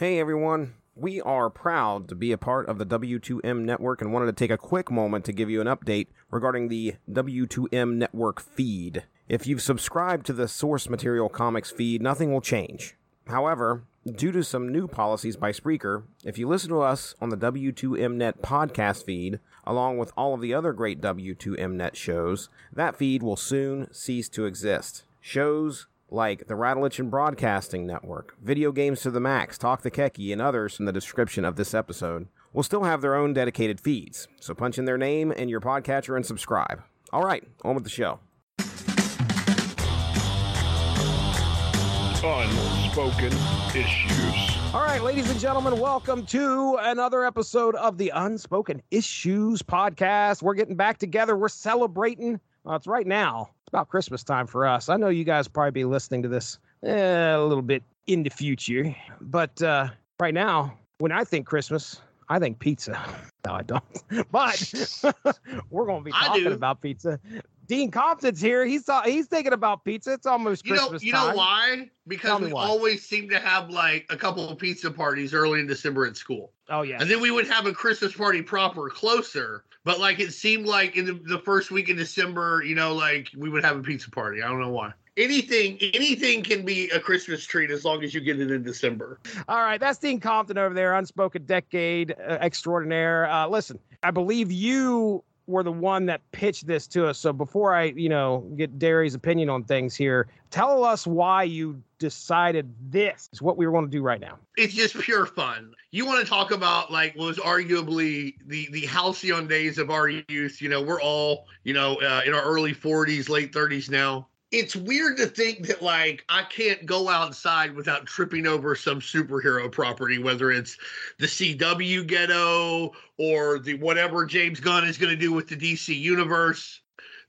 Hey everyone, we are proud to be a part of the W2M network and wanted to take a quick moment to give you an update regarding the W2M network feed. If you've subscribed to the source material comics feed, nothing will change. However, due to some new policies by Spreaker, if you listen to us on the W2Mnet podcast feed, along with all of the other great W2Mnet shows, that feed will soon cease to exist. Shows like the Radulich in Broadcasting Network, Video Games to the Max, Talk the Keki, and others in the description of this episode, will still have their own dedicated feeds. So punch in their name in your podcatcher and subscribe. All right, on with the show. Unspoken Issues. All right, ladies and gentlemen, welcome to another episode of the Unspoken Issues podcast. We're getting back together. We're celebrating. Well, it's right now. It's about Christmas time for us. I know you guys probably be listening to this eh, a little bit in the future, but uh, right now, when I think Christmas, I think pizza. No, I don't. But we're going to be talking about pizza. Dean Compton's here. He's uh, he's thinking about pizza. It's almost You know, Christmas you time. know why? Because we why. always seem to have like a couple of pizza parties early in December at school, Oh yeah. and then we would have a Christmas party proper closer. But like it seemed like in the, the first week in December, you know, like we would have a pizza party. I don't know why. Anything, anything can be a Christmas treat as long as you get it in December. All right, that's Dean Compton over there, unspoken decade uh, extraordinaire. Uh, listen, I believe you were the one that pitched this to us. So before I, you know, get Darry's opinion on things here, tell us why you decided this is what we going to do right now. it's just pure fun. You want to talk about like what was arguably the the halcyon days of our youth. You know, we're all you know uh, in our early 40s, late 30s now. It's weird to think that like I can't go outside without tripping over some superhero property, whether it's the CW ghetto or the whatever James Gunn is going to do with the DC universe,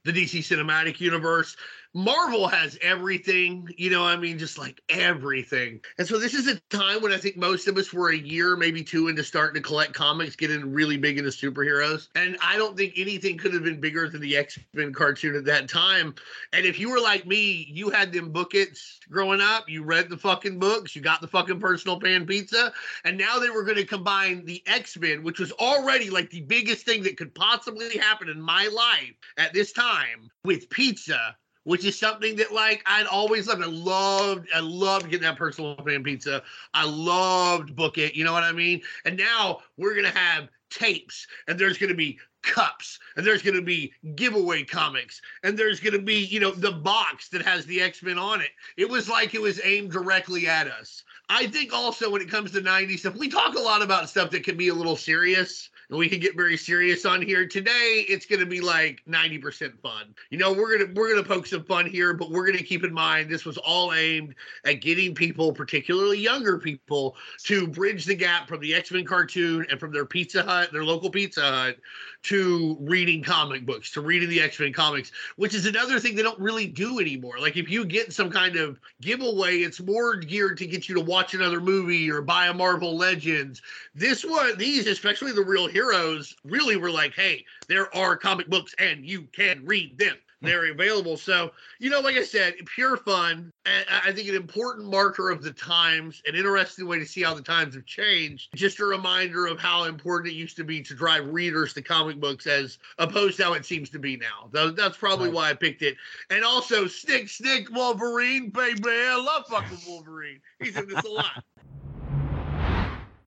the DC cinematic universe. Marvel has everything, you know, I mean, just like everything. And so this is a time when I think most of us were a year, maybe two, into starting to collect comics, getting really big into superheroes. And I don't think anything could have been bigger than the X Men cartoon at that time. And if you were like me, you had them bookets growing up, you read the fucking books, you got the fucking personal pan pizza. And now they were going to combine the X Men, which was already like the biggest thing that could possibly happen in my life at this time, with pizza which is something that like I'd always loved. I loved, I loved getting that personal pan pizza. I loved book it. You know what I mean? And now we're gonna have tapes, and there's gonna be cups, and there's gonna be giveaway comics, and there's gonna be you know the box that has the X Men on it. It was like it was aimed directly at us. I think also when it comes to 90s stuff, we talk a lot about stuff that can be a little serious we can get very serious on here. Today it's gonna be like 90% fun. You know, we're gonna we're gonna poke some fun here, but we're gonna keep in mind this was all aimed at getting people, particularly younger people, to bridge the gap from the X-Men cartoon and from their Pizza Hut, their local Pizza Hut, to reading comic books, to reading the X-Men comics, which is another thing they don't really do anymore. Like if you get some kind of giveaway, it's more geared to get you to watch another movie or buy a Marvel Legends. This one, these, especially the real heroes, really were like, hey, there are comic books and you can read them. They're available. So, you know, like I said, pure fun. And I I think an important marker of the times, an interesting way to see how the times have changed. Just a reminder of how important it used to be to drive readers to comic books as opposed to how it seems to be now. That's probably Right. why I picked it. And also, Snikt, Snikt, Wolverine, baby. I love fucking Wolverine. He's in this a lot.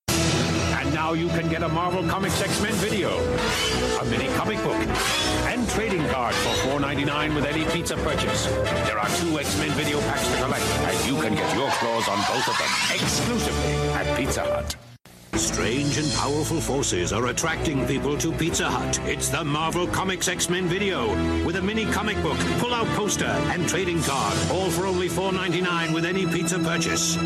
And now you can get a Marvel Comics X-Men video, a mini comic book, and trading card for $4.99 with any pizza purchase. There are two X-Men video packs to collect, and you can get your claws on both of them exclusively at Pizza Hut. Strange and powerful forces are attracting people to Pizza Hut. It's the Marvel Comics X-Men video with a mini comic book, pull-out poster, and trading card, all for only $4.99 with any pizza purchase.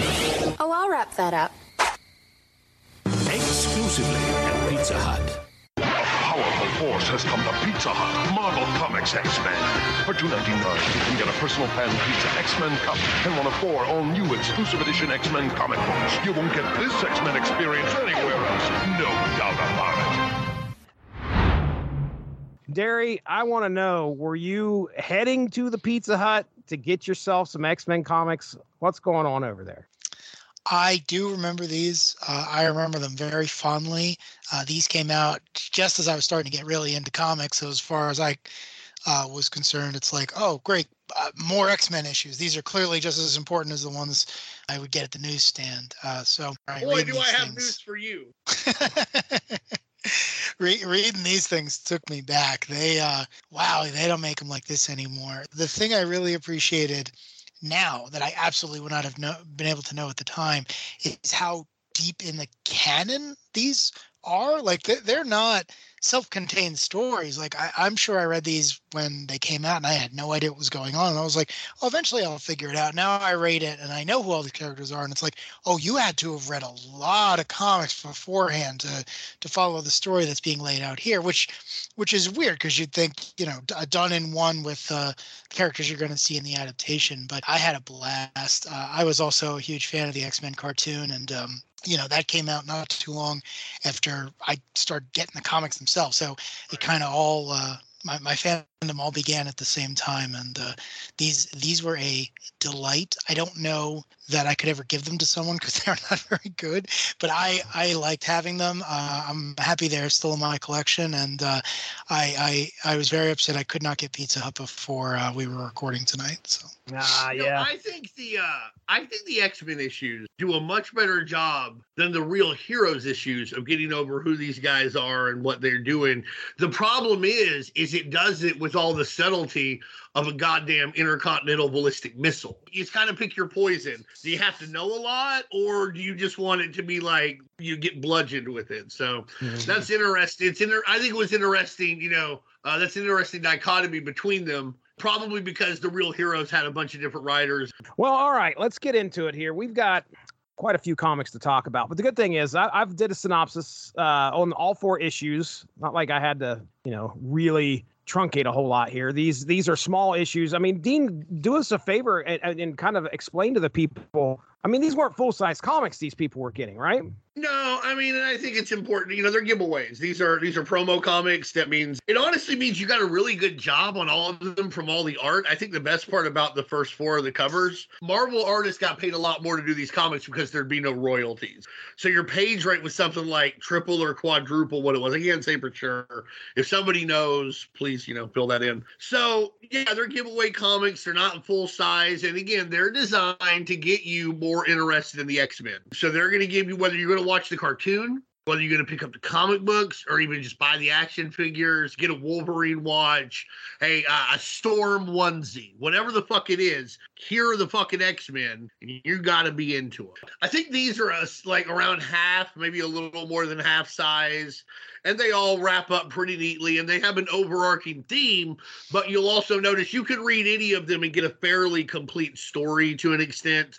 Claws on. Oh, I'll wrap that up. Exclusively at Pizza Hut. A powerful force has come to Pizza Hut. Marvel Comics X-Men. For $2.99, you can get a personal pan pizza X-Men cup and one of four all-new exclusive edition X-Men comic books. You won't get this X-Men experience anywhere else. No doubt about it. Darry, I want to know were you heading to the Pizza Hut to get yourself some X Men comics? What's going on over there? I do remember these. Uh, I remember them very fondly. Uh, these came out just as I was starting to get really into comics. So as far as I uh, was concerned, it's like, oh, great, uh, more X Men issues. These are clearly just as important as the ones I would get at the newsstand. Uh, so, right, boy, do I have news for you. Re- reading these things took me back. They, uh, wow, they don't make them like this anymore. The thing I really appreciated now that I absolutely would not have know, been able to know at the time is how deep in the canon these are. Like they're not self-contained stories. Like I, am sure I read these when they came out, and I had no idea what was going on. And I was like, oh, eventually I'll figure it out. Now I read it, and I know who all the characters are, and it's like, oh, you had to have read a lot of comics beforehand to to follow the story that's being laid out here, which which is weird because you'd think you know done in one with uh, characters you're going to see in the adaptation. But I had a blast. Uh, I was also a huge fan of the X Men cartoon, and um, you know that came out not too long after I started getting the comics themselves. So it kind of all uh, my my fandom all began at the same time, and uh, these these were a delight. I don't know that I could ever give them to someone because they're not very good, but I I liked having them. Uh, I'm happy they're still in my collection, and uh, I, I I was very upset I could not get Pizza Hut before uh, we were recording tonight. So ah yeah, no, I think the uh, I think the X Men issues do a much better job than the real heroes issues of getting over who these guys are and what they're doing. The problem is, is it does it with all the subtlety of a goddamn intercontinental ballistic missile. You kind of pick your poison. Do you have to know a lot, or do you just want it to be like you get bludgeoned with it? So mm-hmm. that's interesting. It's inter- I think it was interesting. You know, uh, that's an interesting dichotomy between them. Probably because the real heroes had a bunch of different writers. Well, all right, let's get into it here. We've got quite a few comics to talk about. But the good thing is, I, have did a synopsis uh, on all four issues. Not like I had to, you know, really truncate a whole lot here. These these are small issues. I mean, Dean, do us a favor and, and kind of explain to the people. I mean, these weren't full size comics. These people were getting right. No, I mean, I think it's important. You know, they're giveaways. These are these are promo comics. That means it honestly means you got a really good job on all of them from all the art. I think the best part about the first four of the covers, Marvel artists got paid a lot more to do these comics because there'd be no royalties. So your page rate was something like triple or quadruple what it was. I can't say for sure. If somebody knows, please, you know, fill that in. So yeah, they're giveaway comics. They're not full size, and again, they're designed to get you more interested in the X Men. So they're going to give you whether you're going to watch the cartoon, whether you're going to pick up the comic books or even just buy the action figures, get a Wolverine watch, hey, uh, a Storm onesie, whatever the fuck it is, here are the fucking X Men, and you got to be into it. I think these are uh, like around half, maybe a little more than half size, and they all wrap up pretty neatly, and they have an overarching theme. But you'll also notice you can read any of them and get a fairly complete story to an extent.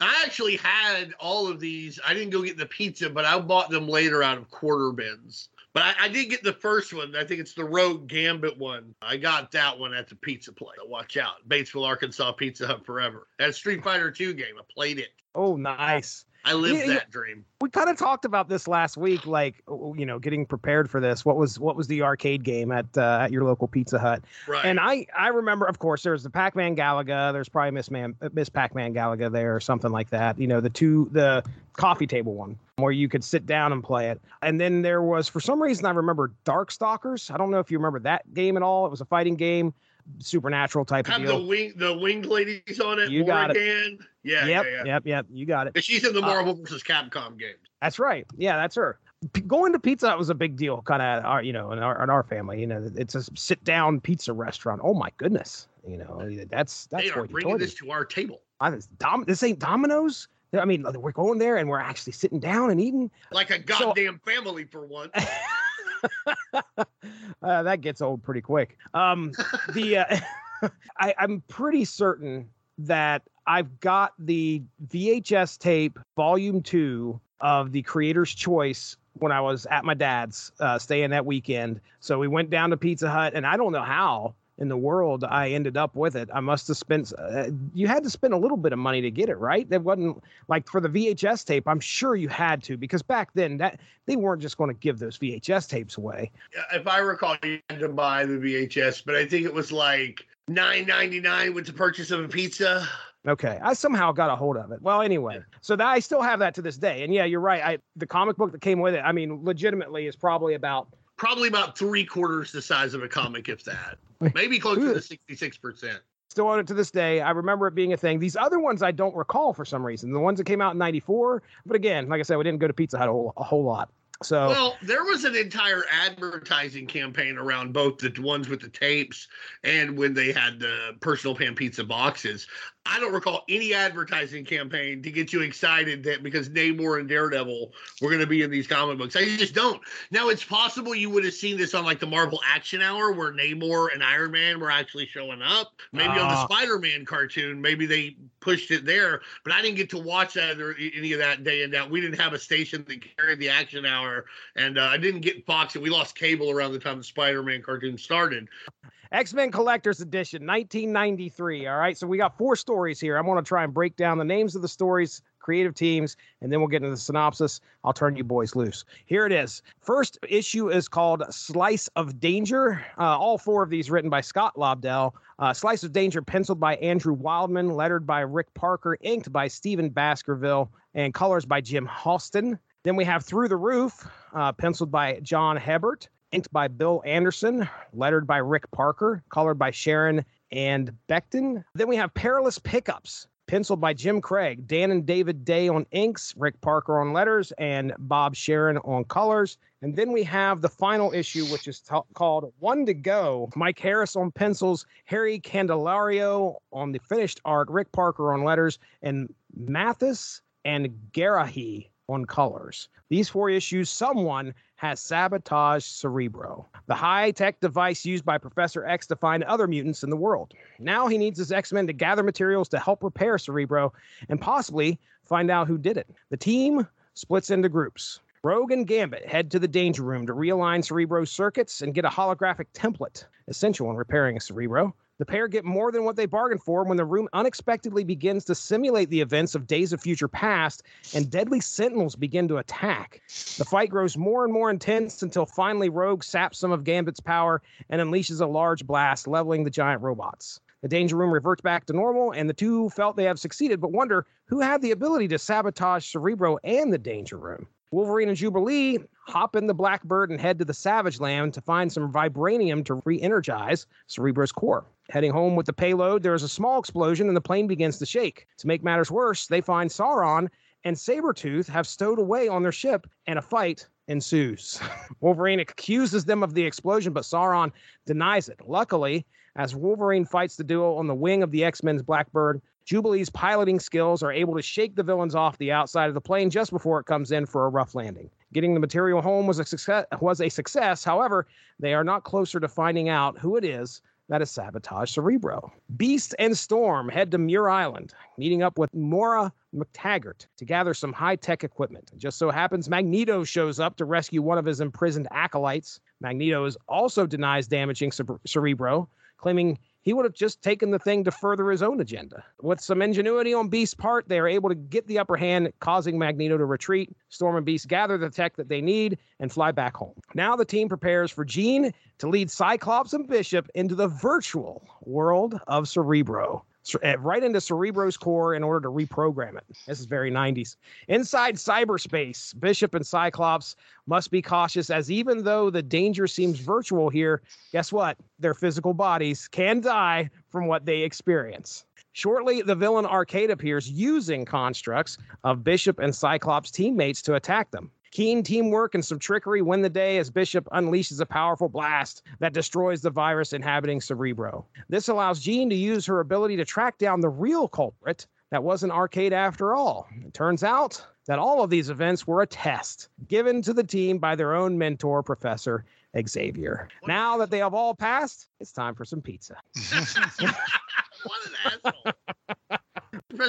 I actually had all of these. I didn't go get the pizza, but I bought them later out of quarter bins. But I, I, did get the first one. I think it's the Rogue Gambit one. I got that one at the pizza place. Watch out. Batesville, Arkansas Pizza Hut forever. That Street Fighter 2 game. I played it. Oh, nice. I lived yeah, that dream. We kind of talked about this last week, like you know, getting prepared for this. What was what was the arcade game at uh, at your local Pizza Hut? Right. And I I remember, of course, there was the Pac Man Galaga. There's probably Miss Man Miss Pac Man Galaga there or something like that. You know, the two the coffee table one where you could sit down and play it. And then there was for some reason I remember Darkstalkers. I don't know if you remember that game at all. It was a fighting game supernatural type Have of deal. the wing the winged ladies on it. You got it. Yeah, yep, yeah, yeah. yep, yep. You got it. She's in the uh, Marvel uh, versus Capcom games. That's right. Yeah, that's her. P- going to Pizza was a big deal, kind of, our, you know, in our, in our family. You know, it's a sit down pizza restaurant. Oh my goodness, you know, that's that's they are bringing this to our table. I, this, Dom, this ain't Domino's. I mean, we're going there and we're actually sitting down and eating like a goddamn so, family for once. uh, that gets old pretty quick. Um, the uh, I, I'm pretty certain that I've got the VHS tape volume two of the Creator's Choice when I was at my dad's uh, staying that weekend. So we went down to Pizza Hut, and I don't know how in the world I ended up with it. I must have spent. Uh, you had to spend a little bit of money to get it, right? That wasn't like for the VHS tape. I'm sure you had to because back then that they weren't just going to give those VHS tapes away. If I recall, you had to buy the VHS, but I think it was like nine ninety nine with the purchase of a pizza. Okay, I somehow got a hold of it. Well, anyway, so that I still have that to this day. And yeah, you're right. I the comic book that came with it. I mean, legitimately, is probably about probably about three quarters the size of a comic, if that. Maybe closer to sixty six percent. Still own it to this day. I remember it being a thing. These other ones I don't recall for some reason. The ones that came out in '94, but again, like I said, we didn't go to Pizza Hut a whole, a whole lot. So well, there was an entire advertising campaign around both the ones with the tapes and when they had the personal pan pizza boxes. I don't recall any advertising campaign to get you excited that because Namor and Daredevil were going to be in these comic books. I just don't. Now it's possible you would have seen this on like the Marvel Action Hour where Namor and Iron Man were actually showing up. Maybe uh, on the ah. Spider-Man cartoon, maybe they pushed it there, but I didn't get to watch that or any of that day and out. We didn't have a station that carried the Action Hour, and uh, I didn't get Fox, and we lost cable around the time the Spider-Man cartoon started. X Men Collector's Edition, 1993. All right, so we got four stories here. I'm going to try and break down the names of the stories, creative teams, and then we'll get into the synopsis. I'll turn you boys loose. Here it is. First issue is called Slice of Danger. Uh, all four of these written by Scott Lobdell. Uh, Slice of Danger, penciled by Andrew Wildman, lettered by Rick Parker, inked by Stephen Baskerville, and colors by Jim Halston. Then we have Through the Roof, uh, penciled by John Hebert inked by Bill Anderson, lettered by Rick Parker, colored by Sharon and Beckton. Then we have Perilous Pickups, penciled by Jim Craig, Dan and David Day on inks, Rick Parker on letters, and Bob Sharen on colors. And then we have the final issue, which is t- called One to Go. Mike Harris on pencils, Harry Candelario on the finished art, Rick Parker on letters, and Mathis and Garahi on colors. These four issues, someone has sabotaged Cerebro, the high tech device used by Professor X to find other mutants in the world. Now he needs his X Men to gather materials to help repair Cerebro and possibly find out who did it. The team splits into groups. Rogue and Gambit head to the Danger Room to realign Cerebro's circuits and get a holographic template, essential in repairing a Cerebro. The pair get more than what they bargained for when the room unexpectedly begins to simulate the events of Days of Future Past and deadly sentinels begin to attack. The fight grows more and more intense until finally Rogue saps some of Gambit's power and unleashes a large blast, leveling the giant robots. The danger room reverts back to normal, and the two felt they have succeeded, but wonder who had the ability to sabotage Cerebro and the danger room. Wolverine and Jubilee hop in the Blackbird and head to the Savage Land to find some vibranium to re energize Cerebro's core. Heading home with the payload, there is a small explosion and the plane begins to shake. To make matters worse, they find Sauron and Sabretooth have stowed away on their ship, and a fight ensues. Wolverine accuses them of the explosion, but Sauron denies it. Luckily, as Wolverine fights the duo on the wing of the X Men's Blackbird, Jubilee's piloting skills are able to shake the villains off the outside of the plane just before it comes in for a rough landing. Getting the material home was a success, was a success. However, they are not closer to finding out who it is that is has sabotaged Cerebro. Beast and Storm head to Muir Island, meeting up with Moira McTaggart to gather some high tech equipment. It just so happens Magneto shows up to rescue one of his imprisoned acolytes. Magneto also denies damaging Cerebro, claiming he would have just taken the thing to further his own agenda. With some ingenuity on Beast's part, they are able to get the upper hand, causing Magneto to retreat. Storm and Beast gather the tech that they need and fly back home. Now the team prepares for Jean to lead Cyclops and Bishop into the virtual world of Cerebro. Eh, right into Cerebro's core in order to reprogram it. This is very 90s. Inside cyberspace, Bishop and Cyclops must be cautious as even though the danger seems virtual here, guess what? Their physical bodies can die from what they experience. Shortly, the villain Arcade appears using constructs of Bishop and Cyclops' teammates to attack them. Keen teamwork and some trickery win the day as Bishop unleashes a powerful blast that destroys the virus inhabiting Cerebro. This allows Jean to use her ability to track down the real culprit that was an arcade after all. It turns out that all of these events were a test given to the team by their own mentor, Professor Xavier. Now that they have all passed, it's time for some pizza.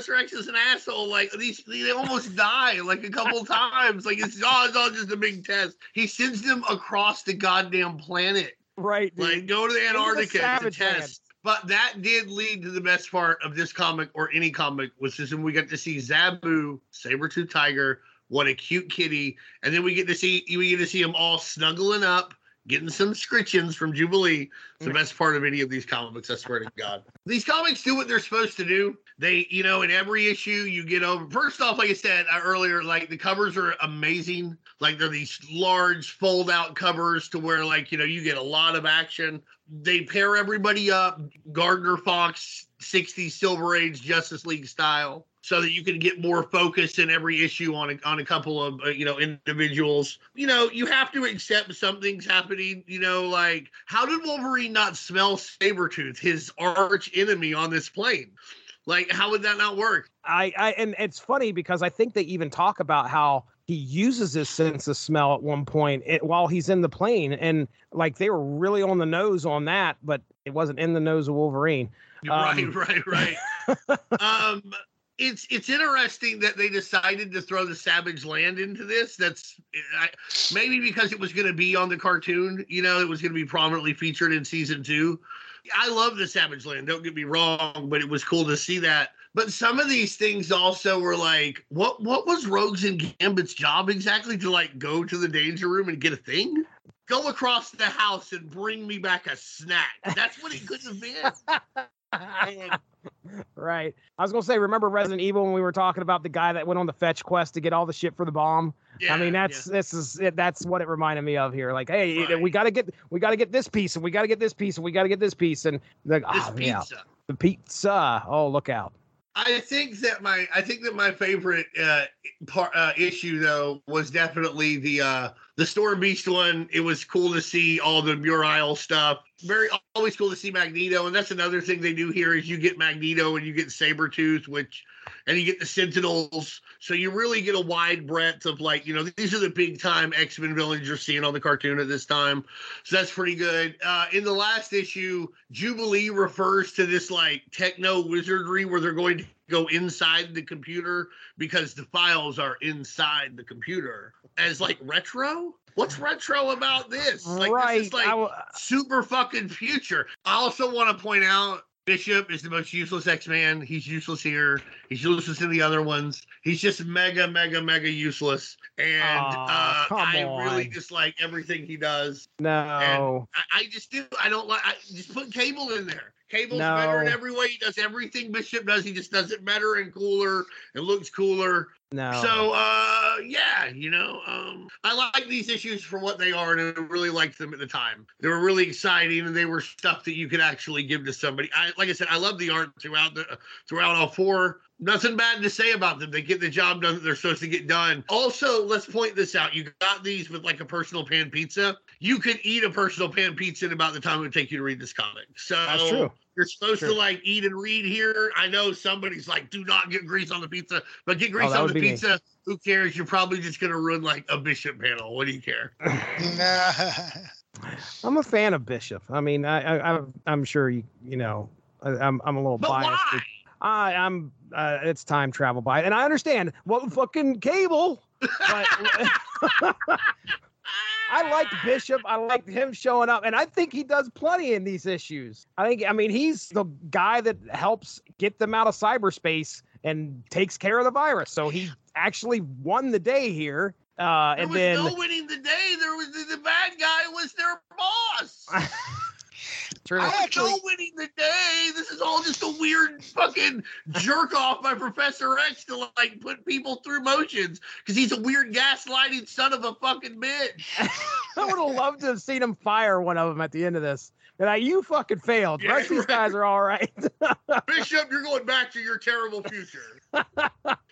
what asshole. Professor X is an asshole. Like these, they almost die like a couple times. Like it's all, it's all just a big test. He sends them across the goddamn planet. Right. Like go to the Antarctica to test. But that did lead to the best part of this comic or any comic, which is when we got to see Zabu, Sabretooth Tiger, what a cute kitty, and then we get to see we get to see them all snuggling up, getting some scritchings from Jubilee. It's the best part of any of these comic books, I swear to God. These comics do what they're supposed to do. They, you know, in every issue you get over. First off, like I said uh, earlier, like the covers are amazing. Like they're these large fold out covers to where, like, you know, you get a lot of action. They pair everybody up, Gardner Fox, 60s Silver Age Justice League style. So that you can get more focus in every issue on a, on a couple of uh, you know individuals. You know you have to accept something's happening. You know like how did Wolverine not smell Sabretooth, his arch enemy on this plane? Like how would that not work? I, I and it's funny because I think they even talk about how he uses his sense of smell at one point it, while he's in the plane, and like they were really on the nose on that, but it wasn't in the nose of Wolverine. right, Um, right, right. um, it's it's interesting that they decided to throw the Savage Land into this. That's I, maybe because it was going to be on the cartoon. You know, it was going to be prominently featured in season two. I love the Savage Land. Don't get me wrong, but it was cool to see that. But some of these things also were like, what what was Rogues and Gambit's job exactly to like go to the danger room and get a thing? Go across the house and bring me back a snack. That's what it could have been. Right. I was gonna say, remember Resident Evil when we were talking about the guy that went on the fetch quest to get all the shit for the bomb? yeah, I mean, that's this is it, that's what it reminded me of here. Like, hey, Right. we got to get we got to get this piece, and we got to get this piece, and we got to get this piece, and like, oh, yeah. oh, pizza. yeah, the pizza. Oh, look out! I think that my I think that my favorite uh, part uh, issue though was definitely the uh, the Storm Beast one. It was cool to see all the Muir Isle stuff. Very always cool to see Magneto, and that's another thing they do here is you get Magneto and you get Sabretooth, which and you get the Sentinels. So you really get a wide breadth of like, you know, these are the big time X-Men villains you're seeing on the cartoon at this time. So that's pretty good. Uh, in the last issue, Jubilee refers to this like techno wizardry where they're going to go inside the computer because the files are inside the computer as like retro. What's retro about this? Like right. this is like w- super fucking future. I also want to point out Bishop is the most useless X Man. He's useless here. He's useless in the other ones. He's just mega, mega, mega useless. And Aw, uh, I really on. dislike everything he does. no. I, I just do. I don't like. I just put Cable in there. Cable's better in every way. He does everything Bishop does. He just does it better and cooler and looks cooler. No. So uh yeah, you know, um I like these issues for what they are and I really liked them at the time. They were really exciting and they were stuff that you could actually give to somebody. I like I said, I love the art throughout the throughout all four. Nothing bad to say about them. They get the job done that they're supposed to get done. Also, let's point this out. You got these with like a personal pan pizza. You could eat a personal pan pizza in about the time it would take you to read this comic. So That's true. You're supposed True. to like eat and read here. I know somebody's like, do not get grease on the pizza, but get grease Oh, on the be me. pizza. Who cares? You're probably just gonna ruin like a bishop panel. What do you care? I'm a fan of Bishop. I mean, I, I I'm- I'm sure you you know I, I'm I'm a little But biased. why? I I'm uh, it's time travel by, and I understand what fucking cable. But I liked Bishop. I liked him showing up, and I think he does plenty in these issues. I think, I mean, he's the guy that helps get them out of cyberspace and takes care of the virus. So he actually won the day here. Uh, There and was then no winning the day. There was the, the bad guy was their boss. True. I I actually- no winning the day. This is all just a weird fucking jerk off by Professor X to like put people through motions because he's a weird gaslighting son of a fucking bitch. I would have loved to have seen him fire one of them at the end of this. And I, you fucking failed. The Yeah, rest of these guys are all right. Bishop, you're going back to your terrible future.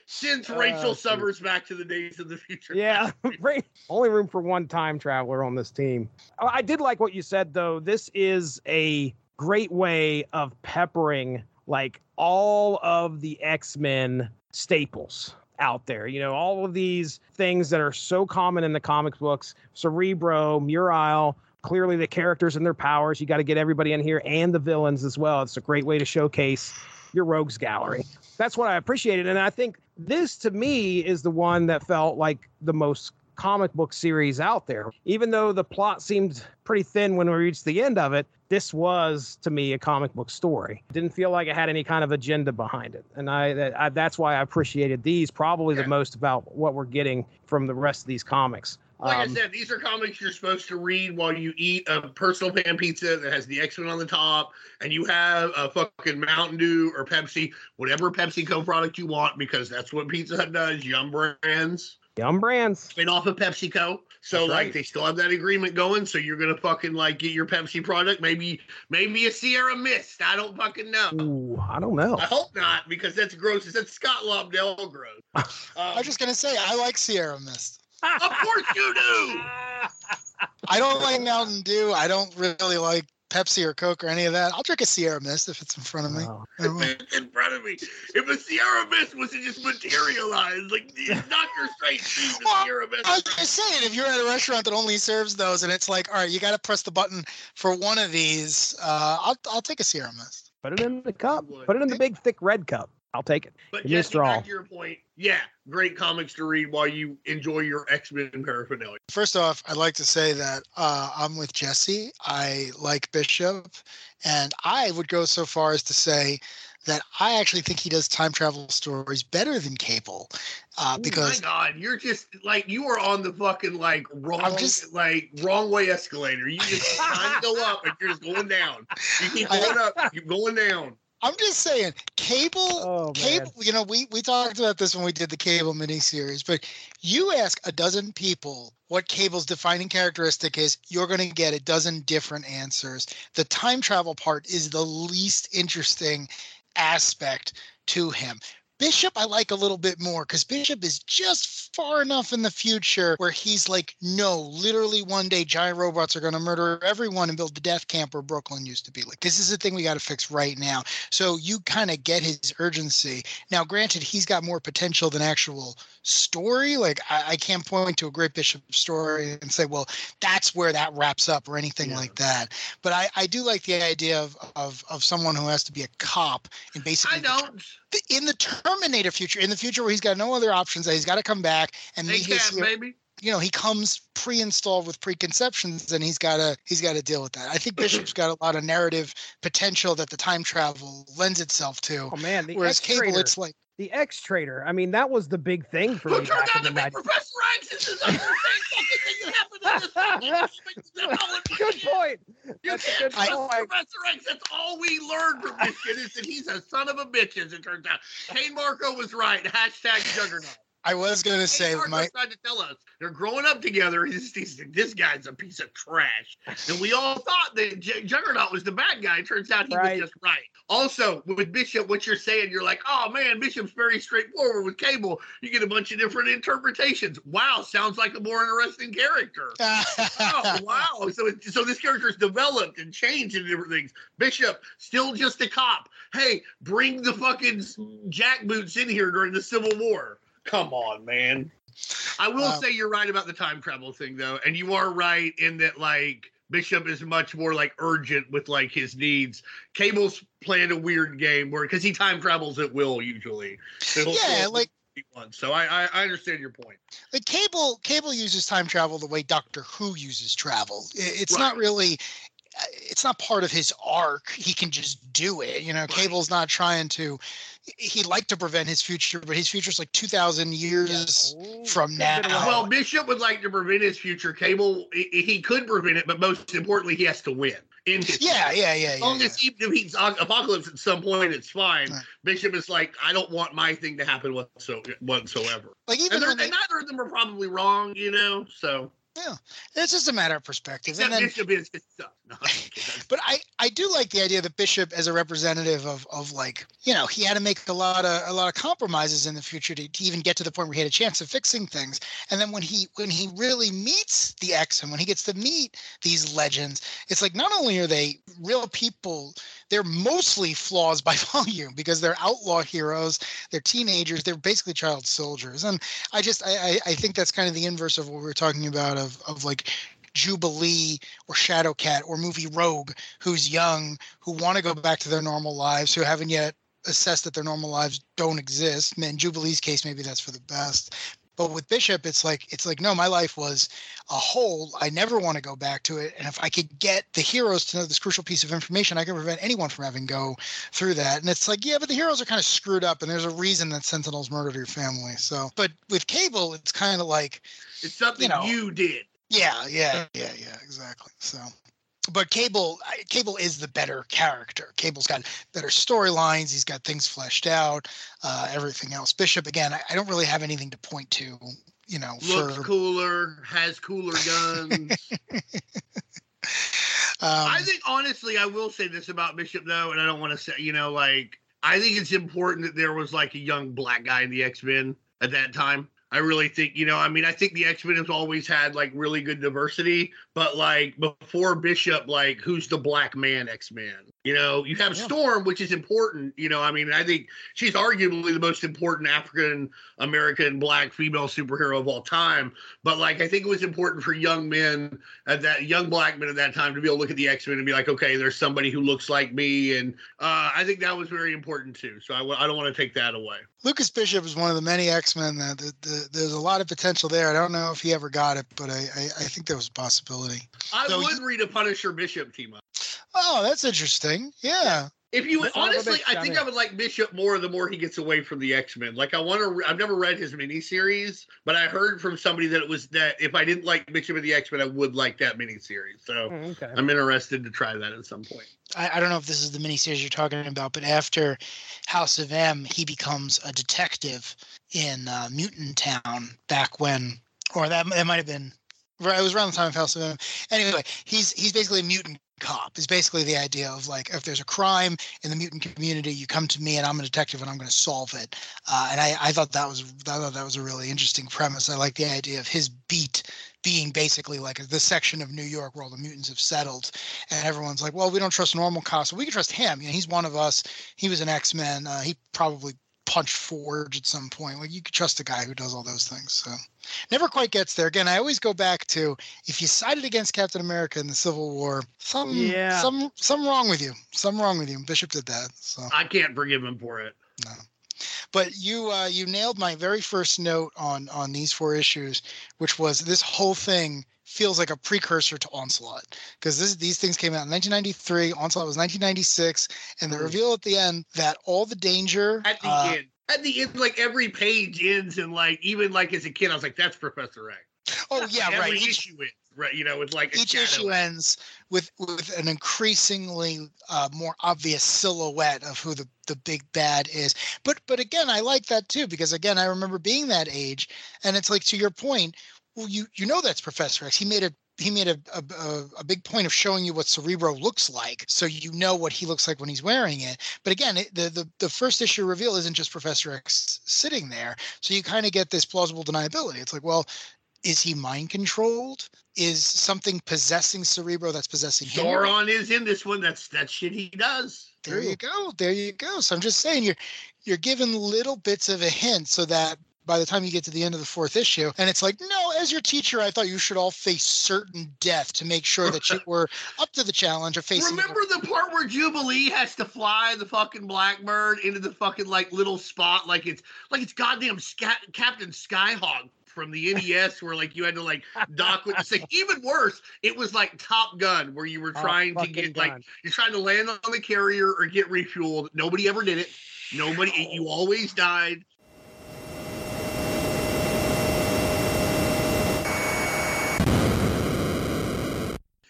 Since Oh, Rachel. Summers back to the days of the future. yeah. Only room for one time traveler on this team. Oh, I did like what you said though. This is a great way of peppering like all of the X-Men staples out there. You know, all of these things that are so common in the comic books, Cerebro, Muir Isle, clearly the characters and their powers. You got to get everybody in here and the villains as well. It's a great way to showcase your rogues gallery. that's what I appreciated. And I think this to me is the one that felt like the most comic book series out there. Even though the plot seemed pretty thin when we reached the end of it, this was to me a comic book story. Didn't feel like it had any kind of agenda behind it, and I, I that's why I appreciated these probably Yeah. the most about what we're getting from the rest of these comics. Like Um, I said, these are comics you're supposed to read while you eat a personal pan pizza that has the X Men on the top, and you have a fucking Mountain Dew or Pepsi, whatever PepsiCo product you want, because that's what Pizza Hut does. Yum Brands, Yum brands. made off of PepsiCo. So That's like right. they still have that agreement going. So you're gonna fucking like get your Pepsi product, maybe maybe a Sierra Mist. I don't fucking know. Ooh, I don't know. I hope not because that's gross. That's Scott Lobdell gross. Um, I was just gonna say I like Sierra Mist. Of course you do. I don't like Mountain Dew. I don't really like Pepsi or Coke or any of that. I'll drink a Sierra Mist if it's in front of me. Wow. In front of me. If a Sierra Mist was to just materialize, like Doctor Strange sees the Well, Sierra Mist. I was just saying, if you're at a restaurant that only serves those, and it's like, all right, you got to press the button for one of these, uh, I'll I'll take a Sierra Mist. Put it in the cup. Put it in the big thick red cup. I'll take it. But Give me a back to your point, yeah, great comics to read while you enjoy your X Men paraphernalia. First off, I'd like to say that uh, I'm with Jesse. I like Bishop, and I would go so far as to say that I actually think he does time travel stories better than Cable, uh, because oh my God, you're just like you are on the fucking like wrong, I'm just- like wrong way escalator. You just kind of go up and you're just going down. You keep going up, you're going down. I'm just saying, Cable Oh. Cable, you know, we we talked about this when we did the Cable miniseries, but you ask a dozen people what Cable's defining characteristic is, you're going to get a dozen different answers. The time travel part is the least interesting aspect to him. Bishop, I like a little bit more because Bishop is just far enough in the future where he's like, no, literally one day giant robots are going to murder everyone and build the death camp where Brooklyn used to be. Like, this is the thing we got to fix right now. So you kind of get his urgency. Now, granted, he's got more potential than actual story. Like, I, I can't point to a great Bishop story and say, well, that's where that wraps up or anything Yeah. like that. But I, I do like the idea of, of of someone who has to be a cop and basically I don't. the- in the Terminator future, in the future where he's got no other options, that he's got to come back and They can't, baby. you know, he comes pre-installed with preconceptions, and he's got to he's got to deal with that. I think Bishop's got a lot of narrative potential that the time travel lends itself to. Oh man, the Whereas X Cable, it's like, the X Traitor. I mean, that was the big thing for Who me turned back out in to the be 90s. Professor X? This is the same fucking thing that happened in this Good point. You That's can't good trust point. Professor X. That's all we learned from this shit is that he's a son of a bitch, as it turns out. Cain Marko was right. Hashtag juggernaut. I was going to say, Cain Marko my tried to tell us they're growing up together. He's, he's this guy's a piece of trash, and we all thought that J- Juggernaut was the bad guy. Turns out he Right. was just right. Also, with Bishop, what you're saying, you're like, oh man, Bishop's very straightforward. With Cable, you get a bunch of different interpretations. Wow, sounds like a more interesting character. oh wow! So it, so this character's developed and changed into different things. Bishop still just a cop. Hey, bring the fucking jackboots in here during the Civil War. Come on, man. I will Um, say you're right about the time travel thing though, and you are right in that like Bishop is much more like urgent with like his needs. Cable's playing a weird game where because he time travels at will usually. So Yeah, like- when he wants. So I, I I understand your point. like cable cable uses time travel the way doctor who uses travel it's Right. not really Uh, it's not part of his arc he can just do it you know cable's not trying to he'd like to prevent his future but his future's like 2000 years Oh, from good bit of now. Well, Bishop would like to prevent his future. Cable, he, he could prevent it, but most importantly, he has to win. In his yeah future. yeah yeah As yeah, long yeah. as he defeats Apocalypse at some point, it's fine. Right. Bishop is like, I don't want my thing to happen whatsoever. like even And, they, and neither of them are probably wrong, you know. So it's just a matter of perspective except and then Bishop is just stuff. No, but I, I do like the idea that Bishop, as a representative of, of like, you know, he had to make a lot of a lot of compromises in the future to, to even get to the point where he had a chance of fixing things. And then when he when he really meets the X and when he gets to meet these legends, it's like not only are they real people, they're mostly flaws by volume because they're outlaw heroes, they're teenagers, they're basically child soldiers. And I just I, I, think that's kind of the inverse of what we were talking about of of like Jubilee or Shadowcat or movie Rogue, who's young, who want to go back to their normal lives, who haven't yet assessed that their normal lives don't exist. In Jubilee's case, maybe that's for the best. But with Bishop, it's like it's like no, my life was a hole. I never want to go back to it. And if I could get the heroes to know this crucial piece of information, I can prevent anyone from having go through that. And it's like, yeah, but the heroes are kind of screwed up, and there's a reason that Sentinels murdered your family. So, but with Cable, it's kind of like, It's something You you, did. yeah, yeah, yeah, yeah, exactly. So, but Cable, Cable is the better character. Cable's got better storylines. He's got things fleshed out. Uh, everything else. Bishop, again, I, I don't really have anything to point to. You know, Looks for cooler, has cooler guns. um, I think honestly, I will say this about Bishop though, and I don't want to say, you know, like I think it's important that there was like a young black guy in the X Men at that time. I really think, you know, I mean, I think the X Men has always had like really good diversity, but like before Bishop, like who's the black man X Men? You know, you have Yeah. Storm, which is important. You know, I mean, I think she's arguably the most important African American black female superhero of all time. But like, I think it was important for young men at that young black men at that time to be able to look at the X Men and be like, okay, there's somebody who looks like me, and uh, I think that was very important too. So I, w- I don't want to take that away. Lucas Bishop is one of the many X Men that the, the, there's a lot of potential there. I don't know if he ever got it, but I, I, I think there was a possibility. I So would read a Punisher Bishop team up. Oh, that's interesting. Yeah. If you That's honestly, big I think shout I would like Bishop more the more he gets away from the X Men. Like I want to. I've never read his miniseries, but I heard from somebody that it was that if I didn't like Bishop of the X Men, I would like that miniseries. So Mm, Okay. I'm interested to try that at some point. I, I don't know if this is the miniseries you're talking about, but after House of M, he becomes a detective in uh, Mutant Town back when, or that, that might have been, right, it was around the time of House of M. Anyway, he's he's basically a mutant cop. Is basically the idea of like if there's a crime in the mutant community, you come to me and I'm a detective and I'm going to solve it. Uh, and I, I thought that was I thought that was a really interesting premise. I like the idea of his beat being basically like the section of New York where all the mutants have settled, and everyone's like, "Well, we don't trust normal cops, we can trust him. You know, he's one of us. He was an X Men. Uh, he probably punched Forge at some point. Like you could trust a guy who does all those things. So never quite gets there. Again, I always go back to if you sided against Captain America in the Civil War, some Yeah. some some wrong with you. Some wrong with you. Bishop did that. So I can't forgive him for it. no. But you uh, you nailed my very first note on on these four issues, which was this whole thing feels like a precursor to Onslaught because these things came out in 1993. Onslaught was 1996, and the Mm. reveal at the end that all the danger At the uh, end, at the end, like every page ends, and like even like as a kid, I was like, "That's Professor X." Oh yeah, what right. Every Each, issue ends, right? You know, it's like each shadow. issue ends with with an increasingly uh, more obvious silhouette of who the, the big bad is. But but again, I like that too because again, I remember being that age, and it's like to your point. Well, you you know that's Professor X. He made a he made a, a, a- big point of showing you what Cerebro looks like, so you know what he looks like when he's wearing it. But again, it, the, the the first issue reveal isn't just Professor X sitting there, so you kind of get this plausible deniability. It's like, well, is he mind controlled? Is something possessing Cerebro that's possessing him? Sauron is in this one. That's that shit he does. There you go. There you go. So I'm just saying you're you're given little bits of a hint so that by the time you get to the end of the fourth issue, and it's like, no, as your teacher, I thought you should all face certain death to make sure that you were up to the challenge of facing. Remember the part where Jubilee has to fly the fucking Blackbird into the fucking like little spot, like it's like it's goddamn Captain Skyhawk from the NES, where like you had to like dock with the thing. Even worse, it was like Top Gun, where you were Oh, trying to fucking get like you're trying to land on the carrier or get refueled. Nobody ever did it. Nobody. You always died.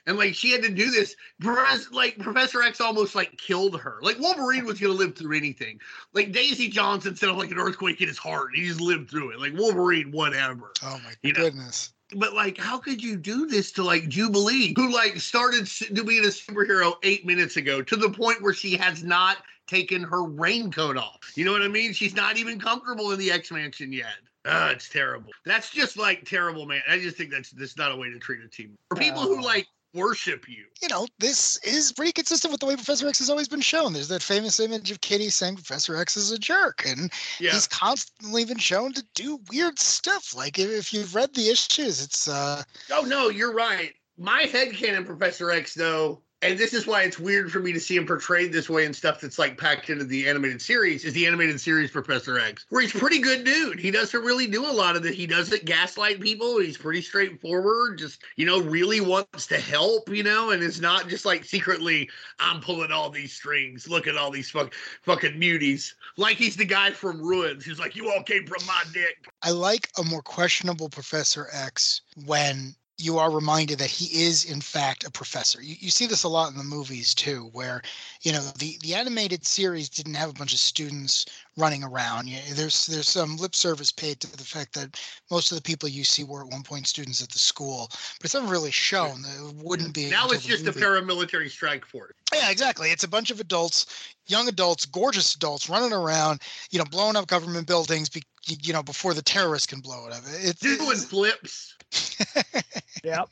And like she had to do this, Professor- like Professor X almost like killed her. Like Wolverine was gonna live through anything. Like Daisy Johnson set off like an earthquake in his heart. He just lived through it. Like Wolverine, whatever. Oh my You know, goodness. But like, how could you do this to like Jubilee, who like started to being a superhero eight minutes ago, to the point where she has not taken her raincoat off? You know what I mean? She's not even comfortable in the X Mansion yet. Ah, it's terrible. That's just like terrible, man. I just think that's that's not a way to treat a team. For people who Oh. like worship you. You know, this is pretty consistent with the way Professor X has always been shown. There's that famous image of Kitty saying Professor X is a jerk, and Yeah. he's constantly been shown to do weird stuff. Like if, you've read the issues, it's uh Oh no, you're right. My headcanon Professor X though, and this is why it's weird for me to see him portrayed this way and stuff that's like packed into the animated series is the animated series Professor X, where he's pretty good dude. He doesn't really do a lot of it. He doesn't gaslight people. He's pretty straightforward. Just you know, really wants to help. You know, and it's not just like secretly I'm pulling all these strings. Look at all these fuck, fucking muties. Like he's the guy from Ruins who's like, you all came from my dick. I like a more questionable Professor X when you are reminded that he is in fact a professor. You, you see this a lot in the movies too, where you know the the animated series didn't have a bunch of students running around. You, there's there's some lip service paid to the fact that most of the people you see were at one point students at the school, but it's never really shown. It wouldn't be. Now until it's the just a paramilitary strike force. Yeah, exactly. It's a bunch of adults, young adults, gorgeous adults running around, you know, blowing up government buildings, be, you know, before the terrorists can blow it up. It's, Doing flips. Yep.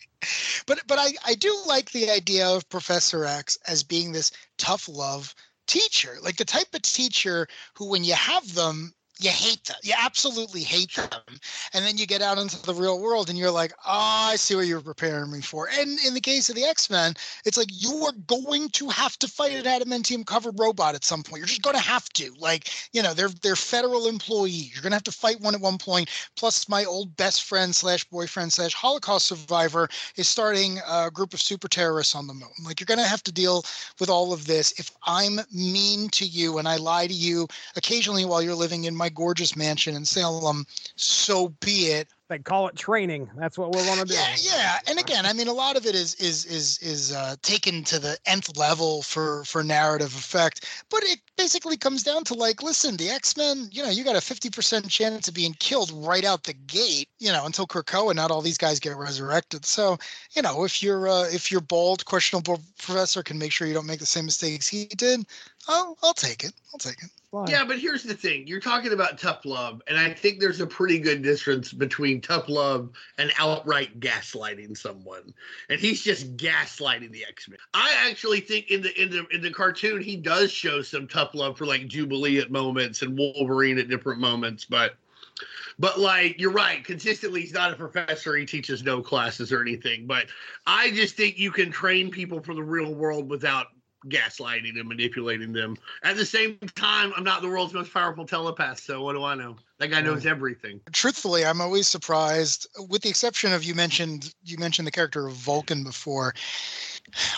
but but I, I do like the idea of Professor X as being this tough love teacher, like the type of teacher who, when you have them, you hate them. You absolutely hate them. And then you get out into the real world and you're like, oh, I see what you're preparing me for. And in the case of the X Men, it's like you are going to have to fight an adamantium covered robot at some point. You're just going to have to. Like, you know, they're they're federal employees. You're going to have to fight one at one point. Plus, my old best friend slash boyfriend slash Holocaust survivor is starting a group of super terrorists on the moon. Like, you're going to have to deal with all of this. If I'm mean to you and I lie to you occasionally while you're living in my gorgeous mansion in Salem, so be it. They call it training. That's what we want to do. Yeah, yeah. And again, I mean, a lot of it is is is is uh, taken to the nth level for for narrative effect. But it basically comes down to like, listen, the X Men. You know, you got a fifty percent chance of being killed right out the gate. You know, until Krakoa and not all these guys get resurrected. So, you know, if you're uh, if your bald, questionable professor can make sure you don't make the same mistakes he did, I'll I'll take it. I'll take it. Fine. Yeah, but here's the thing. You're talking about tough love, and I think there's a pretty good difference between tough love and outright gaslighting someone. And he's just gaslighting the X-Men. I actually think in the in the in the cartoon he does show some tough love for like Jubilee at moments and Wolverine at different moments, but but like you're right, consistently he's not a professor. He teaches no classes or anything. But I just think you can train people for the real world without gaslighting and manipulating them. At the same time, I'm not the world's most powerful telepath, so what do I know? That guy knows mm. everything. truthfully i'm always surprised with the exception of you mentioned you mentioned the character of vulcan before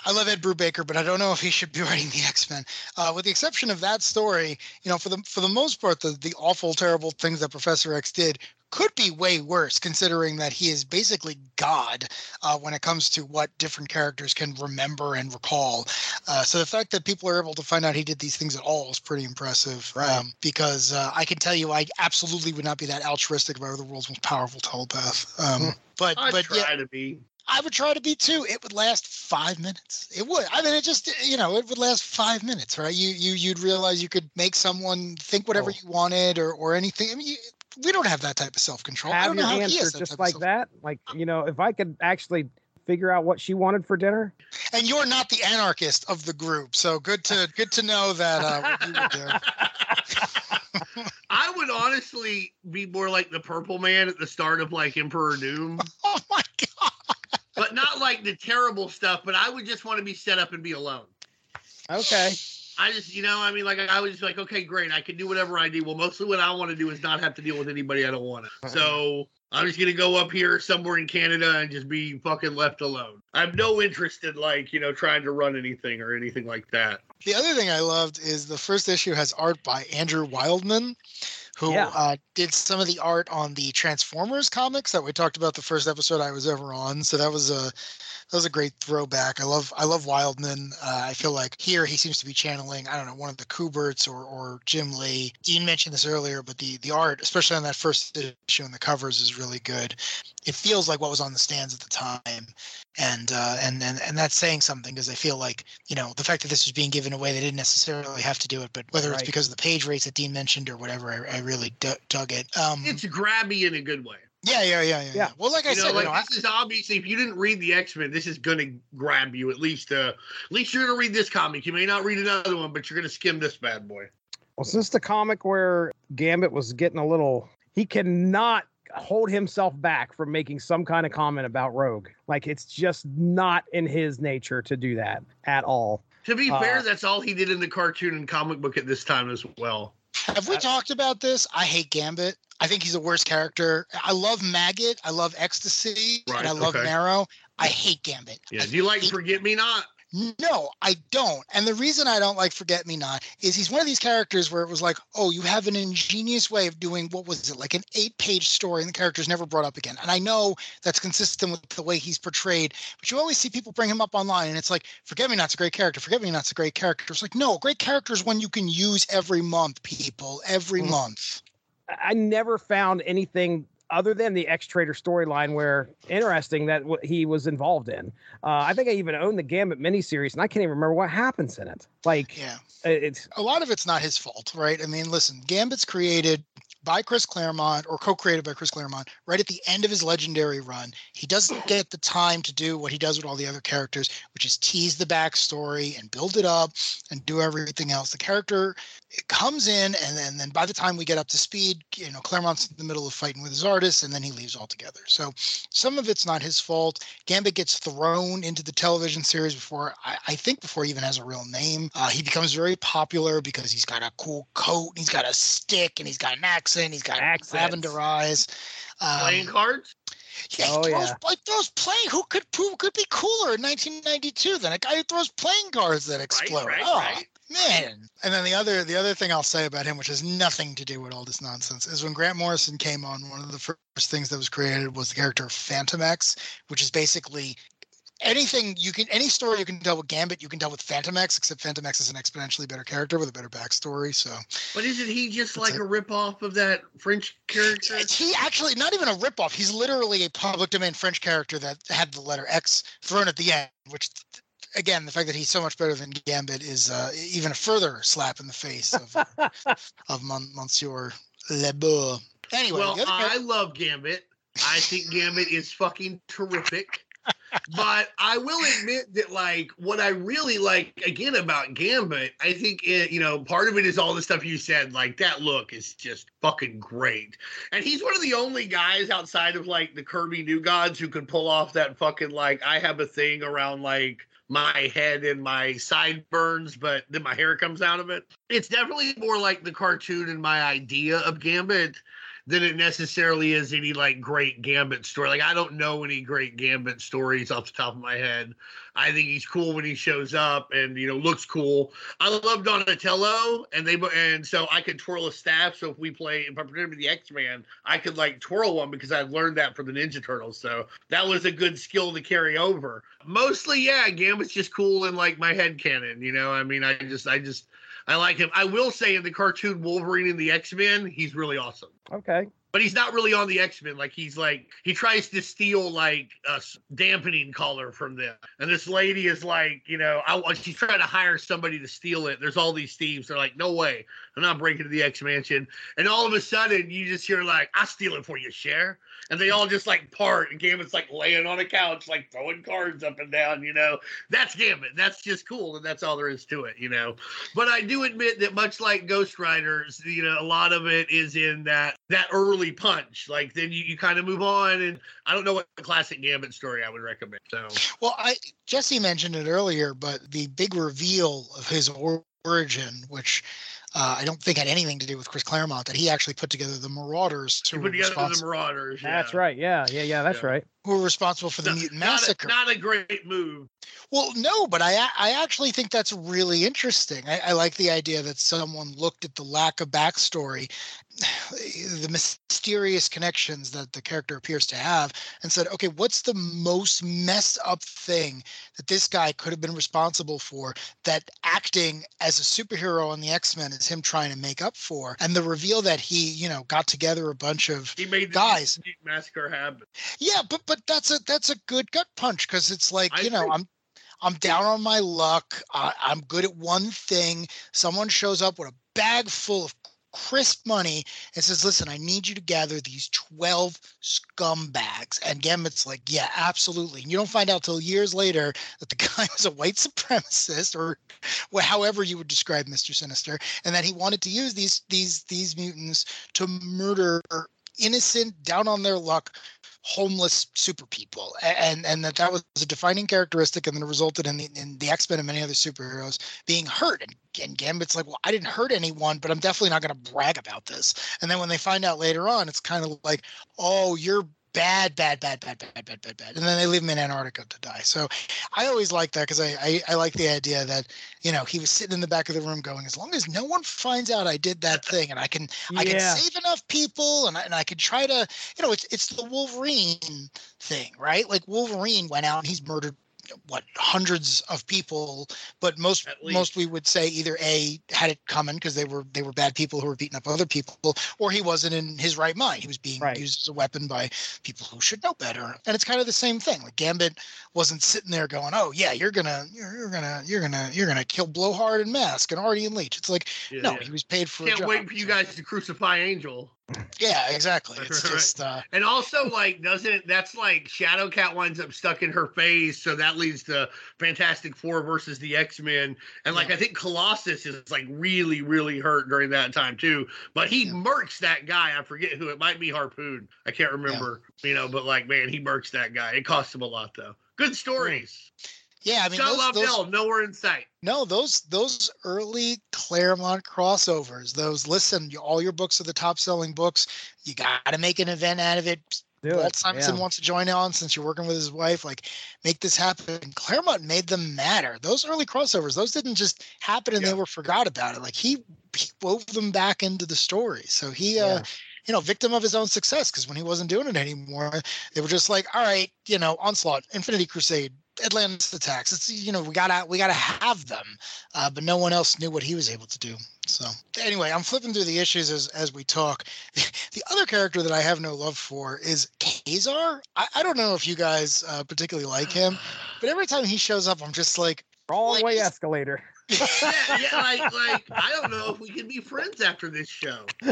i love ed brubaker but i don't know if he should be writing the x-men uh, with the exception of that story you know for the for the most part the, the awful terrible things that professor x did could be way worse considering that he is basically god uh, when it comes to what different characters can remember and recall uh, so the fact that people are able to find out he did these things at all is pretty impressive Right. um, because uh, i can tell you i absolutely would not be that altruistic if i were the world's most powerful telepath um, but I but try yeah, to be. I would try to be too. It would last five minutes. It would. I mean, it just you know, it would last five minutes, right? You you you'd realize you could make someone think whatever Oh. you wanted or or anything. I mean, you, we don't have that type of self control. I don't know your how he answer has just like that. Like you know, if I could actually figure out what she wanted for dinner. And you're not the anarchist of the group, so good to good to know that uh, what you would do. I would honestly be more like the purple man at the start of like Emperor Doom, Oh my god! But not like the terrible stuff, but I would just want to be set up and be alone. Okay. I just, you know, I mean, like I was just like, okay, great, I can do whatever I do. Well, mostly what I want to do is not have to deal with anybody I don't want to. Uh-huh. So I'm just gonna go up here somewhere in Canada and just be fucking left alone. I have no interest in like, you know, trying to run anything or anything like that. The other thing I loved is the first issue has art by Andrew Wildman, who Yeah. uh, did some of the art on the Transformers comics that we talked about the first episode I was ever on. So that was a that was a great throwback. I love I love Wildman. Uh, I feel like here he seems to be channeling I don't know one of the Kuberts or or Jim Lee. Dean mentioned this earlier, but the the art, especially on that first issue and the covers, is really good. It feels like what was on the stands at the time and uh, and and and that's saying something because I feel like you know the fact that this was being given away, they didn't necessarily have to do it, but whether it's because of the page rates that Dean mentioned or whatever, I, I really d- dug it. Um, It's grabby in a good way. Yeah, yeah, yeah, yeah, yeah. Yeah. Well, like I you know, said, like you know, I- this is obviously if you didn't read the X Men, this is gonna grab you at least. Uh, at least you're gonna read this comic. You may not read another one, but you're gonna skim this bad boy. Was this the comic where Gambit was getting a little? He cannot hold himself back from making some kind of comment about Rogue. Like it's just not in his nature to do that at all. To be fair, Uh, that's all he did in the cartoon and comic book at this time as well. Have we Uh, talked about this? I hate Gambit. I think he's the worst character. I love Maggot. I love Ecstasy. Right, and I love okay. Marrow. I hate Gambit. Yeah. Do you like Forget Me Not? No, I don't. And the reason I don't like Forget Me Not is he's one of these characters where it was like, oh, you have an ingenious way of doing what was it, like an eight page story, and the character's never brought up again. And I know that's consistent with the way he's portrayed, but you always see people bring him up online, and it's like, Forget Me Not's a great character. Forget Me Not's a great character. It's like, no, a great character is one you can use every month, people, every Mhm. month. I never found anything other than the X Traitor storyline where interesting that what he was involved in. Uh, I think I even own the Gambit miniseries, and I can't even remember what happens in it. Like Yeah. it's a lot of it's not his fault, right? I mean, listen, Gambit's created by Chris Claremont or co-created by Chris Claremont right at the end of his legendary run. He doesn't get the time to do what he does with all the other characters, which is tease the backstory and build it up and do everything else. The character it comes in and then, then by the time we get up to speed, you know, Claremont's in the middle of fighting with his artists and then he leaves altogether. So some of it's not his fault. Gambit gets thrown into the television series before I, I think before he even has a real name. Uh, he becomes very popular because he's got a cool coat, and he's got a stick, and he's got an accent, he's got Accents. lavender eyes. Um, Playing cards? yeah, he Oh, throws, yeah. like throws playing. Who could who could be cooler in 1992 than a guy who throws playing cards that explode? right, oh, right. man! And then the other the other thing I'll say about him, which has nothing to do with all this nonsense, is when Grant Morrison came on. One of the first things that was created was the character Fantomex, which is basically anything you can any story you can tell with Gambit, you can tell with Fantomex, except Fantomex is an exponentially better character with a better backstory. So But isn't he just like it. a ripoff of that French character? he actually not even a ripoff. He's literally a public domain French character that had the letter X thrown at the end, which again, the fact that he's so much better than Gambit is uh, even a further slap in the face of of Mon- Monsieur Lebeau. Anyway, well, I love Gambit. I think Gambit is fucking terrific. But I will admit that, like, what I really like again about Gambit, I think it, you know, part of it is all the stuff you said. Like that look is just fucking great, and he's one of the only guys outside of like the Kirby New Gods who can pull off that fucking like I have a thing around like my head and my sideburns, but then my hair comes out of it. It's definitely more like the cartoon and my idea of Gambit than it necessarily is any like great Gambit story. Like I don't know any great Gambit stories off the top of my head. I think he's cool when he shows up and you know looks cool. I love Donatello and they and so I could twirl a staff. So if we play if I pretend to be the X Man, I could like twirl one because I've learned that from the Ninja Turtles. So that was a good skill to carry over. Mostly, yeah, Gambit's just cool in like my head canon. You know, I mean, I just I just I like him. I will say in the cartoon Wolverine and the X Men, he's really awesome okay. but he's not really on the X-Men. Like he's like he tries to steal like a dampening color from them, and this lady is like, you know, I she's trying to hire somebody to steal it. There's all these thieves. They're like, no way, I'm not breaking into the X Mansion. And all of a sudden, you just hear like, I steal it for you, share. And they all just like part, and Gambit's like laying on a couch, like throwing cards up and down. You know, that's Gambit. That's just cool, and that's all there is to it. You know, but I do admit that much like Ghost Riders, you know, a lot of it is in that that early punch. Like then you, you kind of move on, and I don't know what classic Gambit story I would recommend. So well, I Jesse mentioned it earlier, but the big reveal of his origin, which uh, I don't think had anything to do with Chris Claremont, that he actually put together the Marauders you who put together respons- the Marauders. That's right. Yeah. Yeah. Yeah. That's Yeah. right. who were responsible for the Not- Mutant not a- Massacre. Not a, great move. Well, no, but I I actually think that's really interesting. I, I like the idea that someone looked at the lack of backstory, the mysterious connections that the character appears to have, and said, okay, what's the most messed up thing that this guy could have been responsible for that acting as a superhero on the X Men is him trying to make up for? And the reveal that he, you know, got together a bunch of He made Guys. Massacre happen. yeah, but but that's a that's a good gut punch because it's like I you know agree. I'm I'm down on my luck. I, I'm good at one thing. Someone shows up with a bag full of crisp money and says, "Listen, I need you to gather these twelve scumbags." And Gambit's like, "Yeah, absolutely." And you don't find out till years later that the guy was a white supremacist, or however you would describe Mister Sinister, and that he wanted to use these these these mutants to murder innocent, down on their luck homeless super people and and that that was a defining characteristic and then it resulted in the, in the x-men and many other superheroes being hurt and, and gambit's like well i didn't hurt anyone but i'm definitely not going to brag about this. And then when they find out later on it's kind of like oh you're bad, bad, bad, bad, bad, bad, bad, bad. And then they leave him in Antarctica to die. So I always like that because I, I, I like the idea that you know he was sitting in the back of the room going, as long as no one finds out I did that thing, and I can I can save enough people, and I, and I could try to you know it's it's the Wolverine thing, right? Like Wolverine went out and he's murdered what hundreds of people but most most we would say either a had it coming because they were they were bad people who were beating up other people or he wasn't in his right mind he was being Right. used as a weapon by people who should know better and it's kind of the same thing like gambit wasn't sitting there going oh yeah you're gonna you're, you're gonna you're gonna you're gonna kill blowhard and Masque and artie and Leech it's like Yeah, no yeah. he was paid for a Can't job, wait for you guys to crucify Angel. Yeah exactly it's Right. just uh And also, like, doesn't that's like Shadowcat winds up stuck in her face, so that leads to Fantastic Four versus the X Men. And like, I think Colossus is like really, really hurt during that time too. But he Yeah. murks that guy. I forget who it might be. Harpoon. I can't remember. You know, but like, man, he murks that guy. It costs him a lot though. Good stories. Yeah i mean Shot those, those, Lobdell, nowhere in sight. No, those those early Claremont crossovers, those listen, you- all your books are the top selling books. You got to make an event out of it. Do Walt it. Simonson yeah. wants to join on since you're working with his wife. Like, make this happen. Claremont made them matter. Those early crossovers, those didn't just happen and Yeah. they were forgot about it. Like he, he wove them back into the story. So he, uh, you know, victim of his own success because when he wasn't doing it anymore, they were just like, all right, you know, onslaught, Infinity Crusade, Atlantis attacks. It's you know, we gotta we gotta have them, uh, but no one else knew what he was able to do. So anyway, I'm flipping through the issues as as we talk. The other character that I have no love for is Kazar. I, I don't know if you guys uh, particularly like him, but every time he shows up, I'm just like, Wrong like, way escalator. yeah, yeah, like, like I don't know if we can be friends after this show.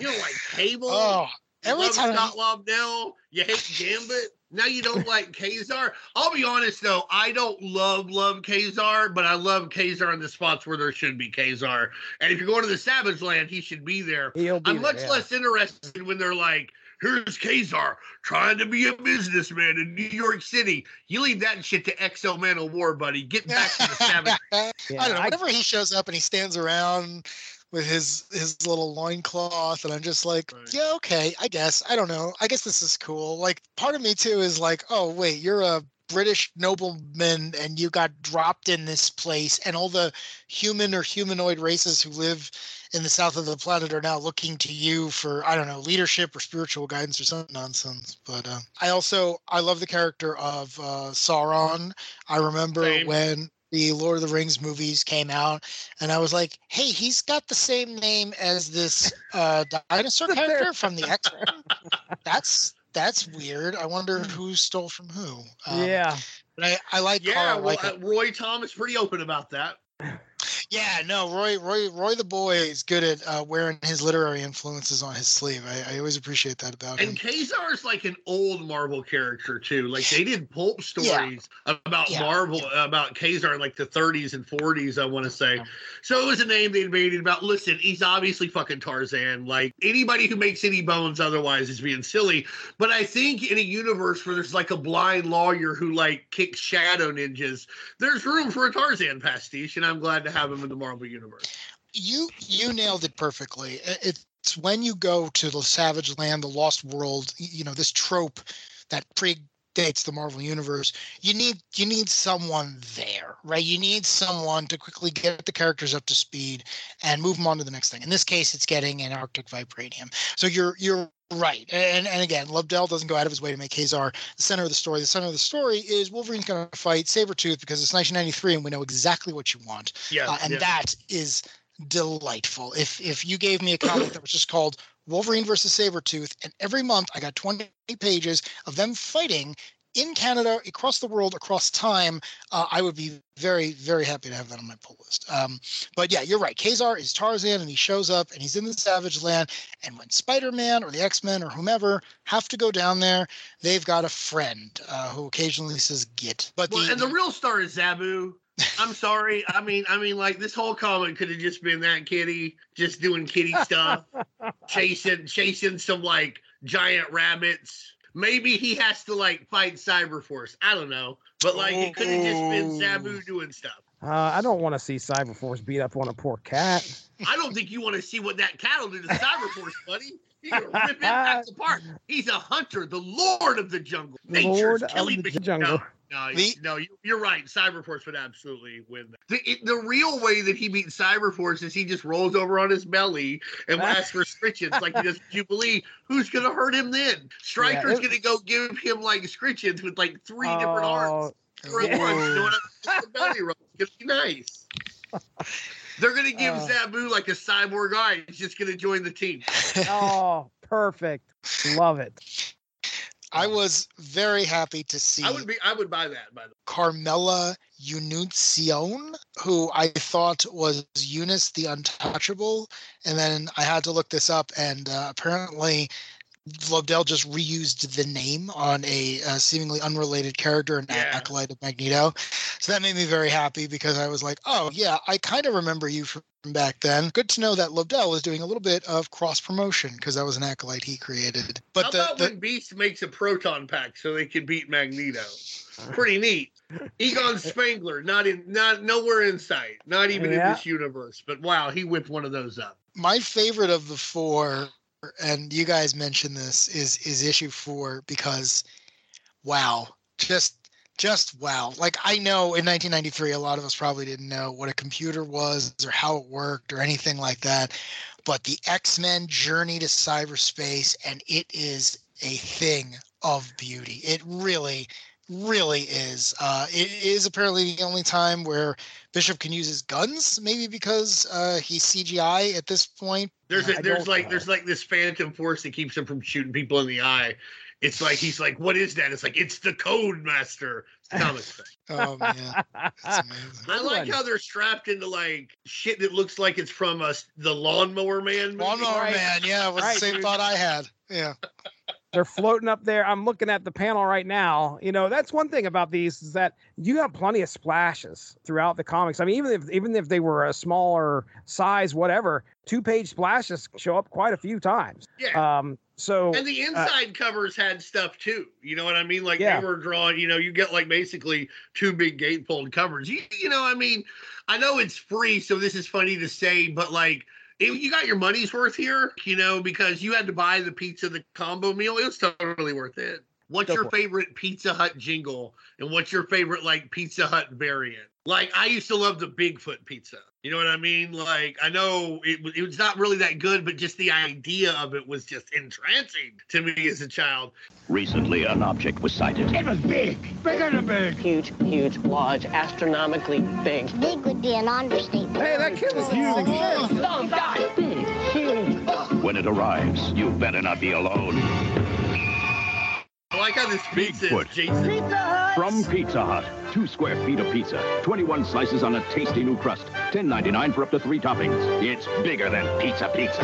You know, like Cable. oh, every love time. Scott Lobdell. You hate Gambit. Now you don't like Kazar. I'll be honest though, I don't love love Kazar, but I love Kazar in the spots where there should be Kazar. And if you're going to the Savage Land, he should be there. He'll be I'm there, much yeah. less interested when they're like, "Here's Kazar trying to be a businessman in New York City." You leave that shit to X-O Manowar, buddy. Get back to the Savage. I don't know. I- Whenever he shows up and he stands around with his his little loincloth, and I'm just like, Right. yeah, okay, I guess. I don't know. I guess this is cool. Like, part of me too is like, oh wait, you're a British nobleman and you got dropped in this place, and all the human or humanoid races who live in the south of the planet are now looking to you for I don't know leadership or spiritual guidance or some nonsense. But uh, I also I love the character of uh, Sauron. I remember Same. when the Lord of the Rings movies came out, and I was like, "Hey, he's got the same name as this uh, dinosaur character from the X Men. That's that's weird. I wonder who stole from who." Um, yeah. but I, I like Yeah, Carl. well, like uh, Roy Thomas pretty open about that. Yeah, no, Roy, Roy, Roy the boy is good at uh, wearing his literary influences on his sleeve. I, I always appreciate that about And him. And Kazar is like an old Marvel character too. Like they did pulp stories about Yeah. Marvel about Kazar in like the 30s and 40s, I want to say. So it was a name they made about. Listen, he's obviously fucking Tarzan. Like anybody who makes any bones otherwise is being silly. But I think in a universe where there's like a blind lawyer who like kicks shadow ninjas, there's room for a Tarzan pastiche, and I'm glad to have him in the Marvel universe. you you nailed it perfectly. It's when you go to the Savage Land, the Lost World. You know this trope that predates the Marvel universe. You need you need someone there, right? You need someone to quickly get the characters up to speed and move them on to the next thing. In this case, it's getting Antarctic vibranium. So you're you're right. And and again, Lobdell doesn't go out of his way to make Kazar the center of the story. The center of the story is Wolverine's going to fight Sabretooth because it's 1993 and we know exactly what you want Yeah, uh, and that is delightful. If if you gave me a comic that was just called Wolverine versus Sabretooth, and every month I got 20 pages of them fighting in Canada, across the world, across time, uh, I would be very, very happy to have that on my pull list. Um, but yeah, you're right. Kazar is Tarzan, and he shows up, and he's in the Savage Land. And when Spider-Man or the X-Men or whomever have to go down there, they've got a friend uh, who occasionally says "Git." But Well, the, and the real star is Zabu. I'm sorry. I mean, I mean, like this whole comic could have just been that kitty just doing kitty stuff, chasing, chasing some like giant rabbits. Maybe he has to like fight Cyberforce. I don't know, but like it could have just been Zabu doing stuff. Uh, I don't want to see Cyberforce beat up on a poor cat. I don't think you want to see what that cat'll do to Cyberforce, buddy. He's gonna rip it apart. He's a hunter, the lord of the jungle. Nature's Lord of killing the machine. jungle. No, no, The- no, you- you're right. Cyberforce would absolutely win. The, it- the real way that he beats Cyberforce is he just rolls over on his belly and asks for scritchens like he does Jubilee. Who's gonna hurt him then? Stryker's it- gonna go give him like scritchens with like three different oh, arms. Oh, yeah. once, you know what I mean? The belly rub. It's gonna be nice. They're gonna give Oh. Zabu like a cyborg eye. He's just gonna join the team. oh, perfect. Love it. I was very happy to see I would be. I would buy that. By the way. Carmella Unuscione, who I thought was Unus the Untouchable. And then I had to look this up, and uh, apparently Lobdell just reused the name on a uh, seemingly unrelated character, an Yeah. acolyte of Magneto. So that made me very happy because I was like, oh, yeah, I kind of remember you from back then. Good to know that Lobdell was doing a little bit of cross promotion because that was an acolyte he created. But How the, about the when Beast makes a proton pack so they can beat Magneto? Pretty neat. Egon Spengler, not in, not nowhere in sight, not even Yeah. in this universe. But wow, he whipped one of those up. my favorite of the four and you guys mentioned this is is issue four because wow just just wow. Like i know in 1993 a lot of us probably didn't know what a computer was or how it worked or anything like that but the x-men journey to cyberspace and it is a thing of beauty. It really really is. Uh it is apparently the only time where bishop can use his guns maybe because uh he's cgi at this point There's I a, there's like know. there's like this phantom force that keeps him from shooting people in the eye. It's like he's like, what is that? It's like it's the code master. It's comic thing. Oh man, that's amazing. I like how they're strapped into like shit that looks like it's from us the Lawnmower Man. movie. Lawnmower Right. Man, yeah, was Right, the same dude. thought I had. Yeah, They're floating up there. I'm looking at the panel right now. You know, that's one thing about these is that you have plenty of splashes throughout the comics. I mean, even if even if they were a smaller size, whatever, two page splashes show up quite a few times. Yeah. Um, so And the inside covers had stuff too. You know what I mean? Like Yeah. they were drawing, you know, you get like basically two big gatefold covers. You, you know, I mean, I know it's free, so this is funny to say, but like it, you got your money's worth here, you know, because you had to buy the pizza, the combo meal. It was totally worth it. What's Go your for it. favorite Pizza Hut jingle? And what's your favorite like Pizza Hut variant? Like I used to love the Bigfoot pizza. You know what I mean? Like I know it, was- it was not really that good, but just the idea of it was just entrancing to me as a child. Recently, an object was sighted. It was big, bigger than big. Huge, huge, large, astronomically big. Big would be an understatement. hey, that kid was using shit. Oh, God, big, huge. When it arrives, you better not be alone. I like how this pizza Bigfoot. is Jason. From Pizza Hut, two square feet of pizza, 21 slices on a tasty new crust, 10.99 for up to three toppings. It's bigger than pizza pizza.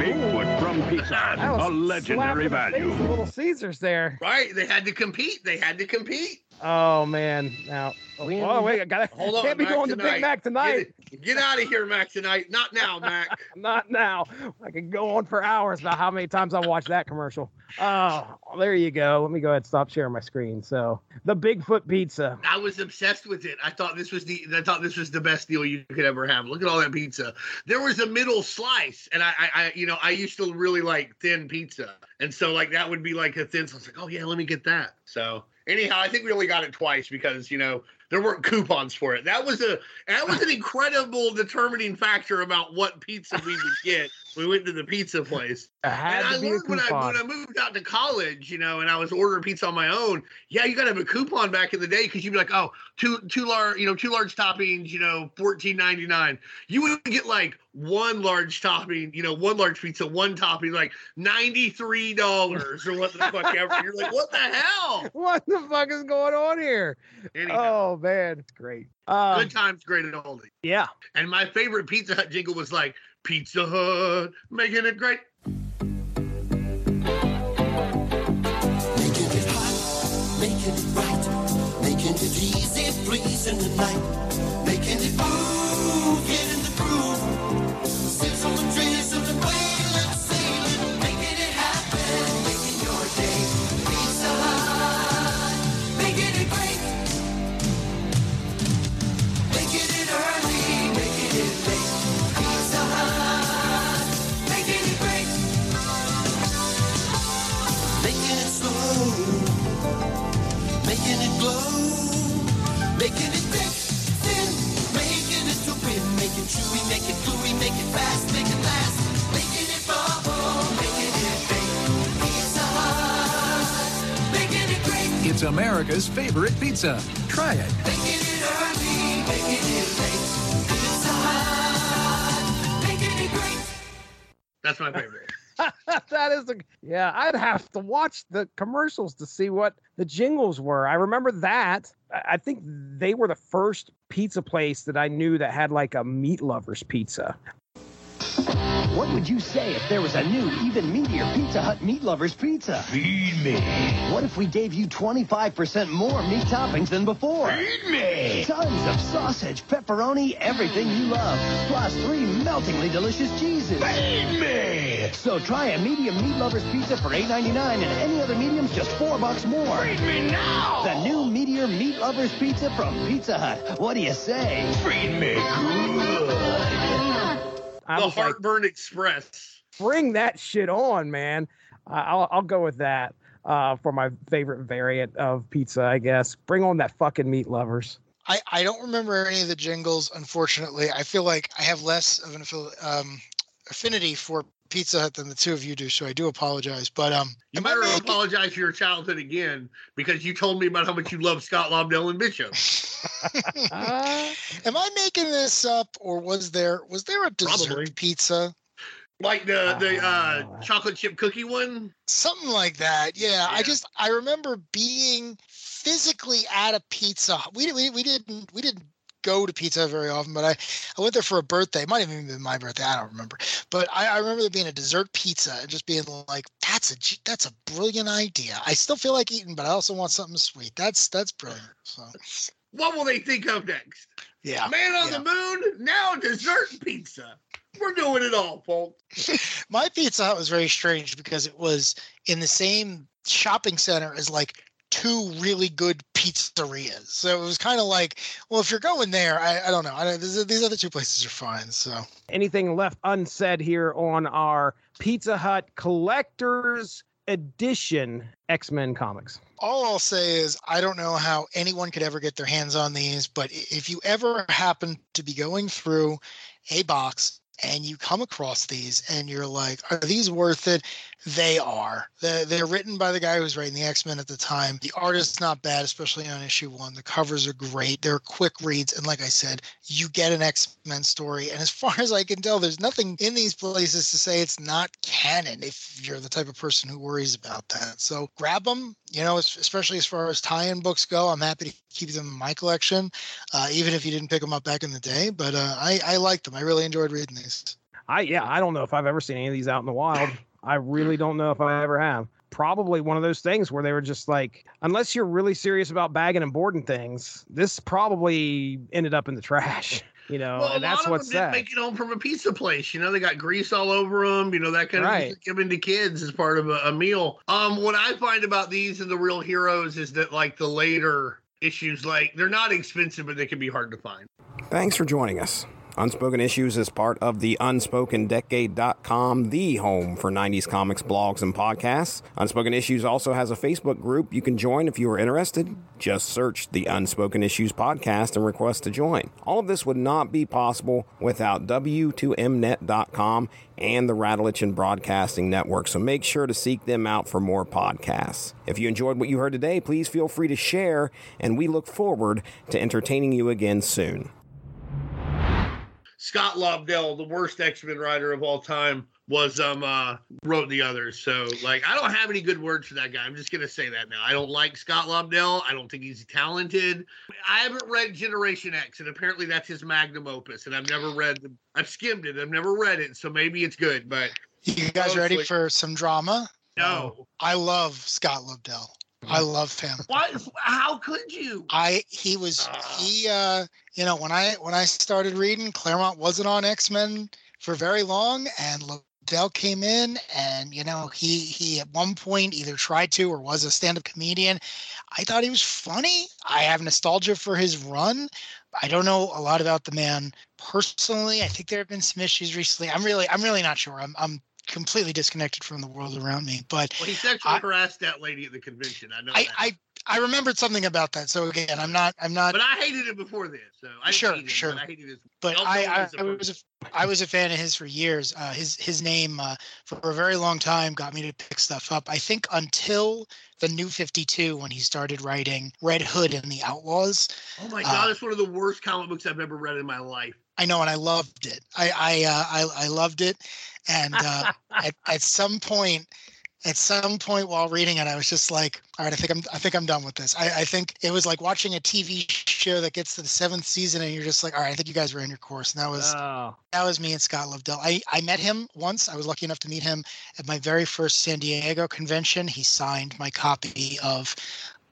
Bigfoot from Pizza Hut, a legendary slap in the face value. of Little Caesars there. Right, they had to compete. They had to compete. Oh man. Now, oh, oh wait, I gotta. Hold on, can't be Mac going to. Big Mac tonight. Get, get out of here, Mac. Tonight, not now, Mac. Not now. I could go on for hours about how many times I watched that commercial. Oh, there you go. Let me go ahead and stop sharing my screen. So the Bigfoot pizza. I was obsessed with it. I thought this was the. I thought this was the best deal you could ever have. Look at all that pizza. There was a middle slice, and I, I, I you know, I used to really like thin pizza, and so like that would be like a thin. Was like, oh yeah, let me get that. So anyhow, I think we only got it twice because you know there weren't coupons for it. That was a that was an incredible determining factor about what pizza we would get. We went to the pizza place. And I learned when I, when I moved out to college, you know, and I was ordering pizza on my own. Yeah, you got to have a coupon back in the day because you'd be like, oh, two two large, you know, two large toppings, you know, fourteen ninety nine. You would get like one large topping, you know, one large pizza, one topping, like ninety three dollars or what the fuck ever. You're like, what the hell? what the fuck is going on here? Anyhow, Oh man, it's great. Um, good times, great and oldie. yeah. And my favorite Pizza Hut jingle was like Pizza Hut making it great. Making it hot, making it right, making Making it easy, pleasing the Making win, make it chewy, make make it fast, make it last, making it bubble, making it bake. Pizza Hut, making it great, It's America's favorite pizza. Try it. making it early, making it late. Pizza Hut, making it great. That's my favorite. that is the yeah. I'd have to watch the commercials to see what the jingles were. I remember that. I think they were the first pizza place that I knew that had like a meat lovers pizza. What would you say if there was a new, even meatier Pizza Hut Meat Lovers pizza? Feed me. What if we gave you 25% more meat toppings than before? Feed me. Tons of sausage, pepperoni, everything you love, plus three meltingly delicious cheeses. Feed me. So try a medium Meat Lovers pizza for $8.99 and any other mediums just four bucks more. Feed me now. The new meatier Meat Lovers pizza from Pizza Hut. What do you say? Feed me good. I the was like, Heartburn Express. bring that shit on, man. I- I'll I'll go with that uh, for my favorite variant of pizza. I guess bring on that fucking meat lovers. I, I don't remember any of the jingles, unfortunately. I feel like I have less of an affili- um, affinity for Pizza Hut than the two of you do, so I do apologize. But um, You am I better making- apologize for your childhood again because you told me about how much you love Scott Lobdell and Bishop. am I making this up, or was there was there a dessert Probably. pizza? Like the the uh, chocolate chip cookie one. Something like that. Yeah, I just I remember being physically at a pizza. Hut. We we we didn't we didn't go to pizza very often, but I I went there for a birthday. It might have even been my birthday. I don't remember. But I, I remember there being a dessert pizza and just being like, that's a that's a brilliant idea. I still feel like eating, but I also want something sweet. That's that's brilliant. So What will they think of next? yeah. Man on the moon, now dessert pizza. We're doing it all, folks. My Pizza Hut was very strange because it was in the same shopping center as like two really good pizzerias. So it was kind of like, well, if you're going there, I, I don't know. I, these other two places are fine. So Anything left unsaid here on our Pizza Hut Collectors Edition X Men comics? all I'll say is I don't know how anyone could ever get their hands on these, but if you ever happen to be going through a box and you come across these and you're like, are these worth it? They are. They're, they're written by the guy who was writing the X Men at the time. The art is not bad, especially on issue one. The covers are great. They're quick reads. And like I said, you get an X Men story. And as far as I can tell, there's nothing in these places to say it's not canon if you're the type of person who worries about that. So grab them, you know, especially as far as tie in books go. I'm happy to keep them in my collection, uh, even if you didn't pick them up back in the day. But uh, I, I like them. I really enjoyed reading these. I yeah, I don't know if I've ever seen any of these out in the wild. I really don't know if I ever have. Probably one of those things where they were just like, unless you're really serious about bagging and boarding things, this probably ended up in the trash. You know, well, a and that's lot of what's them didn't sad. make it home from a pizza place. You know, they got grease all over them. You know, that kind of Right. right. given to kids as part of a, a meal. Um, what I find about these and the real heroes is that like the later issues, like they're not expensive, but they can be hard to find. Thanks for joining us. Unspoken Issues is part of the UnspokenDecade.com, the home for 90s comics, blogs, and podcasts. Unspoken Issues also has a Facebook group you can join if you are interested. Just search the Unspoken Issues podcast and request to join. All of this would not be possible without W2Mnet.com and the Radulich in Broadcasting Network, so make sure to seek them out for more podcasts. If you enjoyed what you heard today, please feel free to share, and we look forward to entertaining you again soon. Scott Lobdell, the worst X Men writer of all time, was um uh wrote the others. So like I don't have any good words for that guy. I'm just gonna say that now. I don't like Scott Lobdell. I don't think he's talented. I haven't read Generation X, and apparently that's his magnum opus. And I've never read the I've skimmed it. I've never read it, so maybe it's good. But You guys ready for some drama? no. I love Scott Lobdell. I loved him. Why? How could you? I he was he uh you know when I when I started reading Claremont wasn't on X Men for very long and Lobdell came in and you know he he at one point either tried to or was a stand up comedian. I thought he was funny. I have nostalgia for his run. I don't know a lot about the man personally. I think there have been some issues recently. I'm really I'm really not sure. I'm I'm completely disconnected from the world around me. But Well, he sexually I- harassed that lady at the convention. I know I, that. I I remembered something about that. So again, I'm not I'm not but I hated it before this. So I Sure, him, sure. But I hated his. but I, I, I was a, I was a fan of his for years. Uh, his his name uh, for a very long time got me to pick stuff up. I think until the New Fifty Two when he started writing Red Hood and the Outlaws. Oh my uh, god, it's one of the worst comic books I've ever read in my life. I know, and I loved it. I I uh, I, I loved it, and uh, at at some point. At some point while reading it, I was just like, "All right, I think I'm, I think I'm done with this." I, I think it was like watching a TV show that gets to the seventh season, and you're just like, "All right, I think you guys ran your course." And that was, Oh, that was me and Scott Lobdell. I, I met him once. I was lucky enough to meet him at my very first San Diego convention. He signed my copy of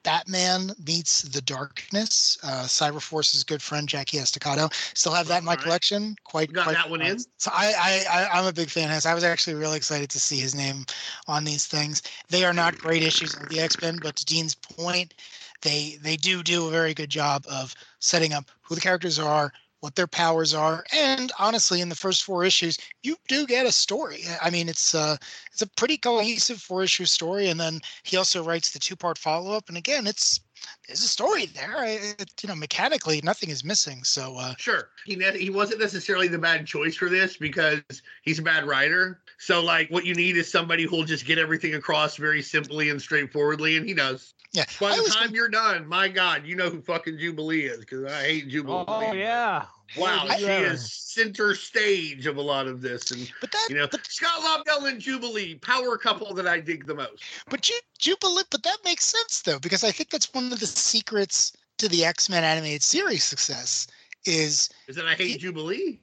Batman Meets the Darkness, uh, Cyberforce's good friend Jackie Estacado. Still have that in my Alright. collection. Quite You got quite that one in? So I, I, I I'm a big fan of. I was actually really excited to see his name on these things. They are not great issues of the X Men, but to Dean's point, they they do do a very good job of setting up who the characters are, what their powers are, and honestly, in the first four issues, you do get a story. I mean, it's uh it's a pretty cohesive four issue story, and then he also writes the two part follow up, and again, it's there's a story there. It, you know, mechanically, nothing is missing. So uh, Sure, he ne- he wasn't necessarily the bad choice for this because he's a bad writer. So like, what you need is somebody who'll just get everything across very simply and straightforwardly, and he does. Yeah, By I the was time you're done, my God, you know who fucking Jubilee is because I hate Jubilee. oh yeah. Wow, Where she did you ever- is center stage of a lot of this, and but that you know Scott Lobdell and Jubilee, power couple that I dig the most. But Ju- Jubilee, but that makes sense though, because I think that's one of the secrets to the X Men animated series success. Is Is that I hate It- Jubilee?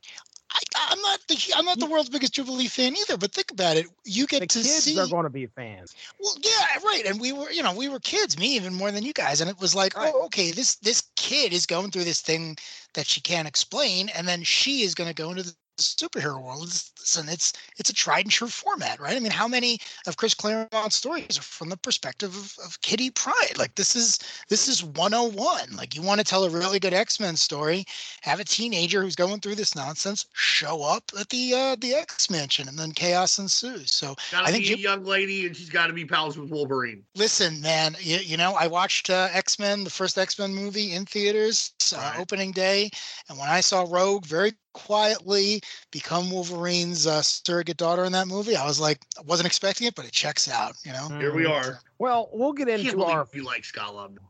I, I'm not the I'm not the world's biggest Jubilee fan either, but think about it. You get The to kids see. Kids are going to be fans. Well, yeah, right. And we were, you know, we were kids, me even more than you guys. And it was like, Right. oh, okay, this this kid is going through this thing that she can't explain, and then she is going to go into the superhero world. Listen, it's it's a tried and true format, right? I mean, how many of Chris Claremont's stories are from the perspective of, of Kitty Pryde? Like this is this is 101. Like you want to tell a really good X-Men story, have a teenager who's going through this nonsense show up at the uh the X Mansion, and then chaos ensues. So Gotta I think be Ju- a young lady, and she's got to be pals with Wolverine. Listen, man, you, you know, I watched uh, X Men, the first X Men movie in theaters uh, Right. opening day. And when I saw Rogue very quietly become Wolverine's uh, surrogate daughter in that movie, I was like, I wasn't expecting it, but it checks out, you know? Here we Mhm. are. Well, we'll get Can't into believe our. you like Scott Lobdell.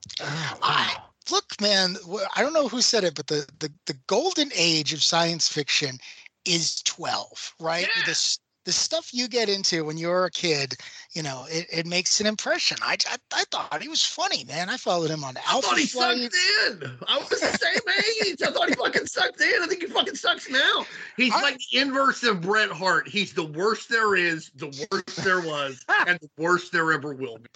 I, look, man, I don't know who said it, but the, the, the golden age of science fiction is 12, right? Yeah. This, the stuff you get into when you're a kid, you know, it, it makes an impression. I, I, I thought he was funny, man. I followed him on I thought he Flight. sucked in. I was the same age. I thought he fucking sucked in. I think he fucking sucks now. He's I- like the inverse of Bret Hart. He's the worst there is, the worst there was, and the worst there ever will be.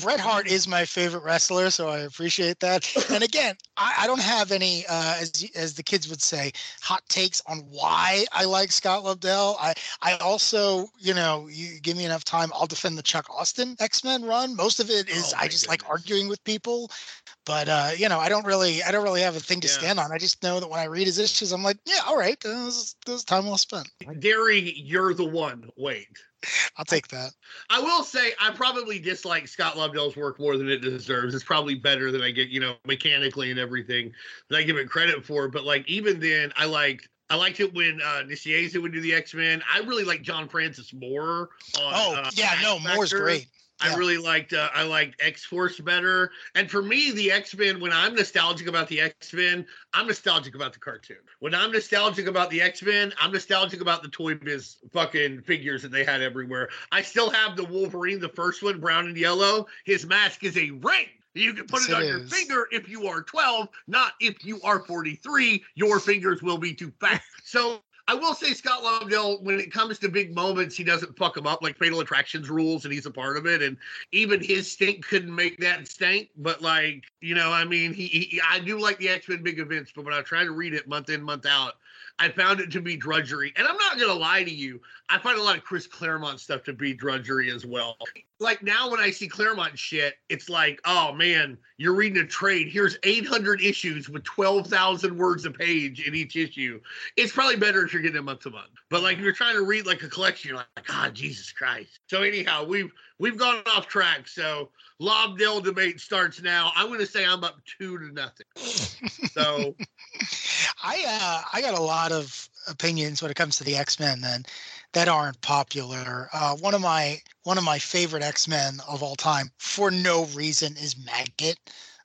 Bret Hart is my favorite wrestler, so I appreciate that. And again, I, I don't have any, uh, as as the kids would say, hot takes on why I like Scott Lobdell. I I also, you know, you give me enough time, I'll defend the Chuck Austen X Men run. Most of it is Oh I just like arguing with people, but uh, you know, I don't really, I don't really have a thing to Yeah. stand on. I just know that when I read his issues, I'm like, yeah, all right, uh, this, is- this is time well spent. Gary, you're the one. Wait. I'll take that. I will say I probably dislike Scott Lobdell's work more than it deserves. It's probably better than I get, you know, mechanically and everything that I give it credit for. But like even then, I liked I liked it when uh Nicieza would do the X Men. I really like John Francis Moore. On, Oh uh, yeah, no, X Moore's Factor. Great. I Yeah. really liked uh, I liked X Force better. And for me, the X Men, when I'm nostalgic about the X Men, I'm nostalgic about the cartoon. When I'm nostalgic about the X Men, I'm nostalgic about the Toy Biz fucking figures that they had everywhere. I still have the Wolverine, the first one, brown and yellow. His mask is a ring. You can put Yes, it it on your is. finger if you are 12, not if you are 43. Your fingers will be too fat. So I will say Scott Lobdell, when it comes to big moments, he doesn't fuck them up like Fatal Attractions rules, and he's a part of it. And even his stink couldn't make that stink. But like, you know, I mean, he, he I do like the X Men big events, but when I try to read it month in month out, I found it to be drudgery. And I'm not gonna lie to you, I find a lot of Chris Claremont stuff to be drudgery as well. Like now, when I see Claremont shit, it's like, oh man, you're reading a trade. Here's 800 issues with 12,000 words a page in each issue. It's probably better if you're getting it month to month. But like if you're trying to read like a collection, you're like, God, Jesus Christ. So anyhow, we've we've gone off track. So Lobdell debate starts now. I'm going to say I'm up two to nothing. So I uh, I got a lot of opinions when it comes to the X Men then that aren't popular. Uh, one of my one of my favorite X Men of all time, for no reason, is Maggot.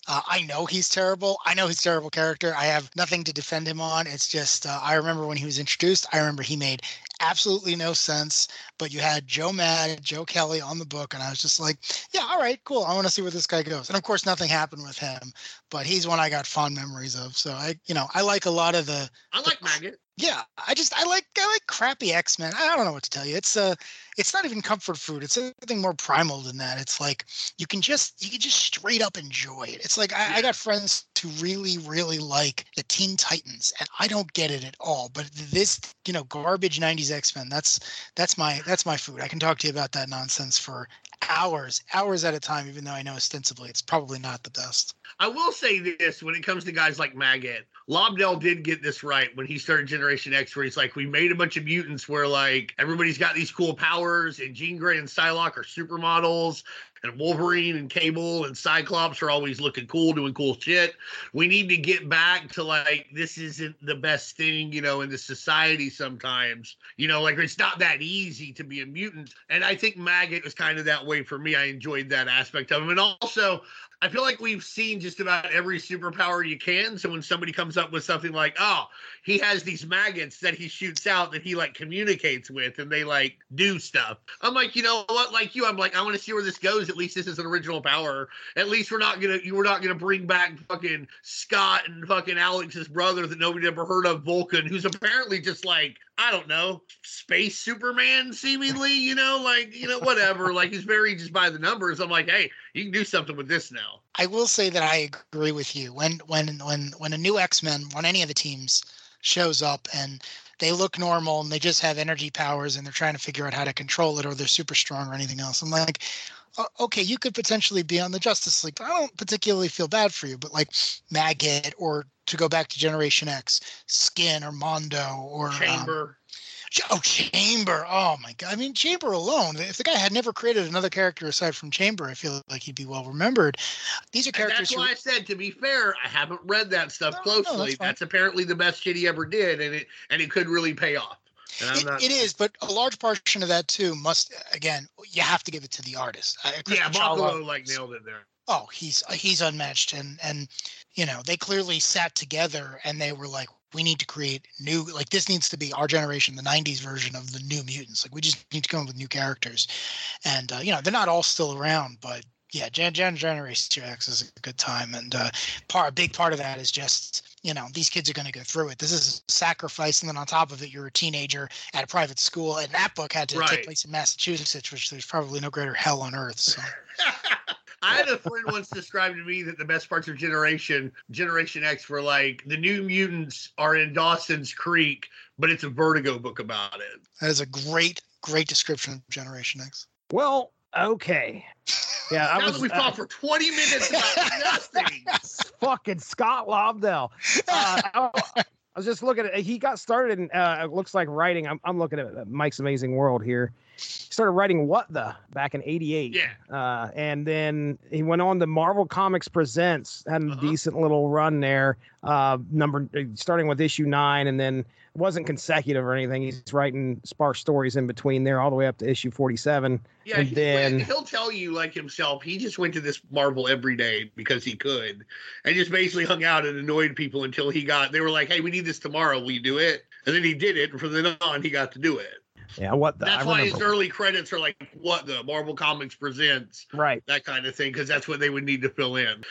Uh, I know he's terrible. I know he's a terrible character. I have nothing to defend him on. It's just uh, I remember when he was introduced. I remember he made absolutely no sense. But you had Joe Mad, Joe Kelly on the book, and I was just like, yeah, all right, cool. I want to see where this guy goes. And of course, nothing happened with him. But he's one I got fond memories of. So I, you know, I like a lot of the. I like Maggot. Yeah, I just I like I like crappy X Men. I don't know what to tell you. It's uh it's not even comfort food. It's something more primal than that. It's like you can just you can just straight up enjoy it. It's like I, I got friends who really really like the Teen Titans, and I don't get it at all. But this you know garbage '90s X Men. That's that's my that's my food. I can talk to you about that nonsense for hours hours at a time. Even though I know ostensibly it's probably not the best. I will say this when it comes to guys like Maggot, Lobdell did get this right when he started Generation X, where he's like, we made a bunch of mutants where like everybody's got these cool powers, and Jean Grey and Psylocke are supermodels, and Wolverine and Cable and Cyclops are always looking cool, doing cool shit. We need to get back to like this isn't the best thing, you know, in the society sometimes. You know, like it's not that easy to be a mutant. And I think Maggot was kind of that way for me. I enjoyed that aspect of him. And also, I feel like we've seen just about every superpower you can. So when somebody comes up with something like, oh, he has these maggots that he shoots out that he like communicates with and they like do stuff. I'm like, you know what? Like you, I'm like, I want to see where this goes. At least this is an original power. At least we're not gonna we're not gonna bring back fucking Scott and fucking Alex's brother that nobody ever heard of, Vulcan, who's apparently just like, I don't know, space Superman, seemingly, you know, like, you know, whatever. like he's very just by the numbers. I'm like, hey, you can do something with this now. I will say that I agree with you. When when when when a new X Men on any of the teams shows up and they look normal and they just have energy powers and they're trying to figure out how to control it or they're super strong or anything else. I'm like, "O- okay, you could potentially be on the Justice League, but I don't particularly feel bad for you. But like Maggot or to go back to Generation X, Skin or Mondo or um, Chamber. Ch- Oh, Chamber. Oh my god. I mean, Chamber alone. If the guy had never created another character aside from Chamber, I feel like he'd be well remembered. These are And characters that's who why I said, to be fair, I haven't read that stuff no, closely. that's that's apparently the best shit he ever did, and it and it could really pay off. It, not- it is, but a large portion of that too must again you have to give it to the artist. Uh, Yeah, Bachalo- like nailed it there. oh he's he's unmatched and and you know they clearly sat together and they were like we need to create new like this needs to be our generation the 90s version of the new mutants like we just need to come up with new characters and uh, you know they're not all still around but yeah gen, gen generation x is a good time and uh part a big part of that is just you know these kids are going to go through it this is a sacrifice and then on top of it you're a teenager at a private school and that book had to Right. take place in massachusetts which there's probably no greater hell on earth so I had a friend once describe to me that the best parts of Generation Generation X were like the New Mutants are in Dawson's Creek, but it's a Vertigo book about it. that is a great great description of generation x Well, okay. Yeah, I now was that we've uh, talked for 20 minutes about nothing. Fucking Scott Lobdell. Uh, I, I was just looking at he got started in uh, it looks like writing. I'm, I'm looking at Mike's Amazing World here. He started writing What the back in '88. Yeah. Uh, and then he went on to Marvel Comics Presents, had a Uh-huh. decent little run there. Uh, number starting with issue nine, and then wasn't consecutive or anything. He's writing sparse stories in between there, all the way up to issue 47. Yeah, and he then went- he'll tell you like himself. He just went to this Marvel every day because he could, and just basically hung out and annoyed people until he got. They were like, "Hey, we need this tomorrow. Will you do it?" And then he did it, and from then on, he got to do it. Yeah, what the That's I why his early credits are like, "What the Marvel Comics presents." right. That kind of thing, because that's what they would need to fill in.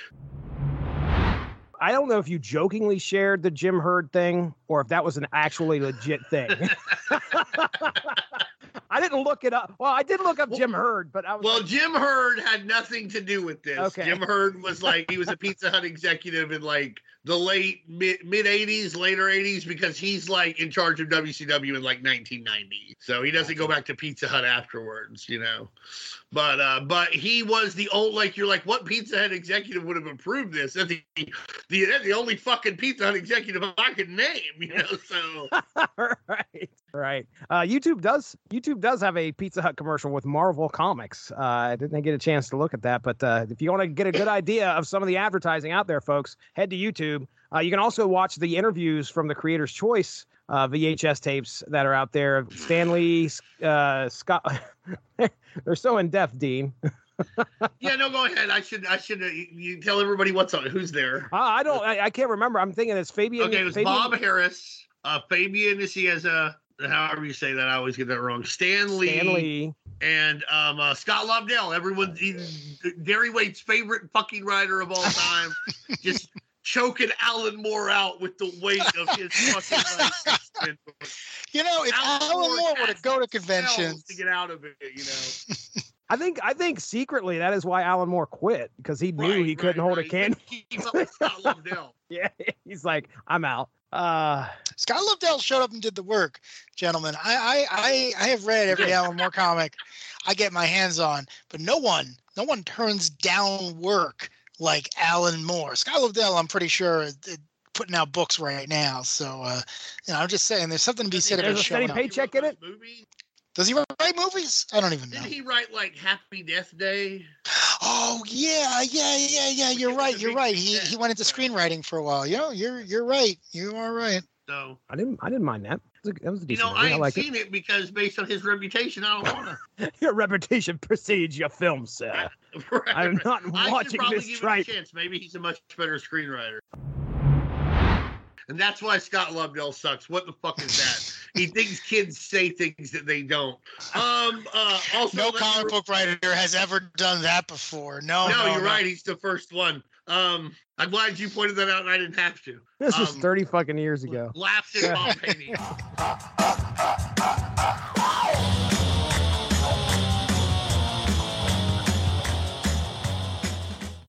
I don't know if you jokingly shared the Jim Herd thing or if that was an actually legit thing. I didn't look it up. Well, I did look up Jim Herd, but I was Well, like, Jim Herd had nothing to do with this. Okay. Jim Herd was like he was a Pizza Hut executive in like the late mid mid eighties, later eighties, because he's like in charge of WCW in like 1990. So he doesn't go back to Pizza Hut afterwards, you know. But uh, but he was the old like you're like what Pizza Hut executive would have approved this? That's the the, that's the only fucking Pizza Hut executive I could name, you know. So right, right. Uh, YouTube does YouTube does have a Pizza Hut commercial with Marvel Comics. Uh, I didn't get a chance to look at that, but uh, if you want to get a good idea of some of the advertising out there, folks, head to YouTube. Uh, you can also watch the interviews from the Creator's Choice uh, VHS tapes that are out there. Stanley, uh, Scott, they're so in depth, Dean. yeah, no, go ahead. I should I should uh, you, tell everybody what's on who's there. Uh, I don't, I, I can't remember. I'm thinking it's Fabian. Okay, it was Fabian, Bob Harras, uh, Fabian is he has a however you say that. I always get that wrong. Stan Lee, Stanley. and um, uh, Scott Lobdell. Everyone, Gary Waite's favorite fucking writer of all time, just choking Alan Moore out with the weight of his fucking like, You know, if Alan Moore were to go to conventions, to get out of it, you know. I think I think secretly that is why Alan Moore quit because he knew he couldn't hold a candle. Keep Scott Lobdell. yeah, he's like, I'm out. Uh, Scott Lobdell showed up and did the work, gentlemen. I I I, I have read every Alan Moore comic I get my hands on, but no one no one turns down work like Alan Moore. Scott Lobdell, I'm pretty sure, is, is putting out books right now. So uh, you know, I'm just saying, there's something to be said about a steady showing up. paycheck in it. Does he write movies? I don't even know. Didn't he write like Happy Death Day? Oh yeah, yeah, yeah, yeah. You're right. You're right. He he went into screenwriting for a while. You know, you're you're right. You are right. So I didn't I didn't mind that. That was a, that was a you know, movie. I ain't like seen it. because based on his reputation, I don't want it. Your reputation precedes your film, sir. to. I'm not I should watching probably this give tripe. a chance. Maybe he's a much better screenwriter. And that's why Scott Lobdell sucks. What the fuck is that? he thinks kids say things that they don't. Um. Uh. Also, No comic re- book writer has ever done that before. No, No, no, you're no. right. He's the first one. Um. I'm glad you pointed that out, and I didn't have to. This was Um, 30 fucking years ago. Laughs at Bob Haney.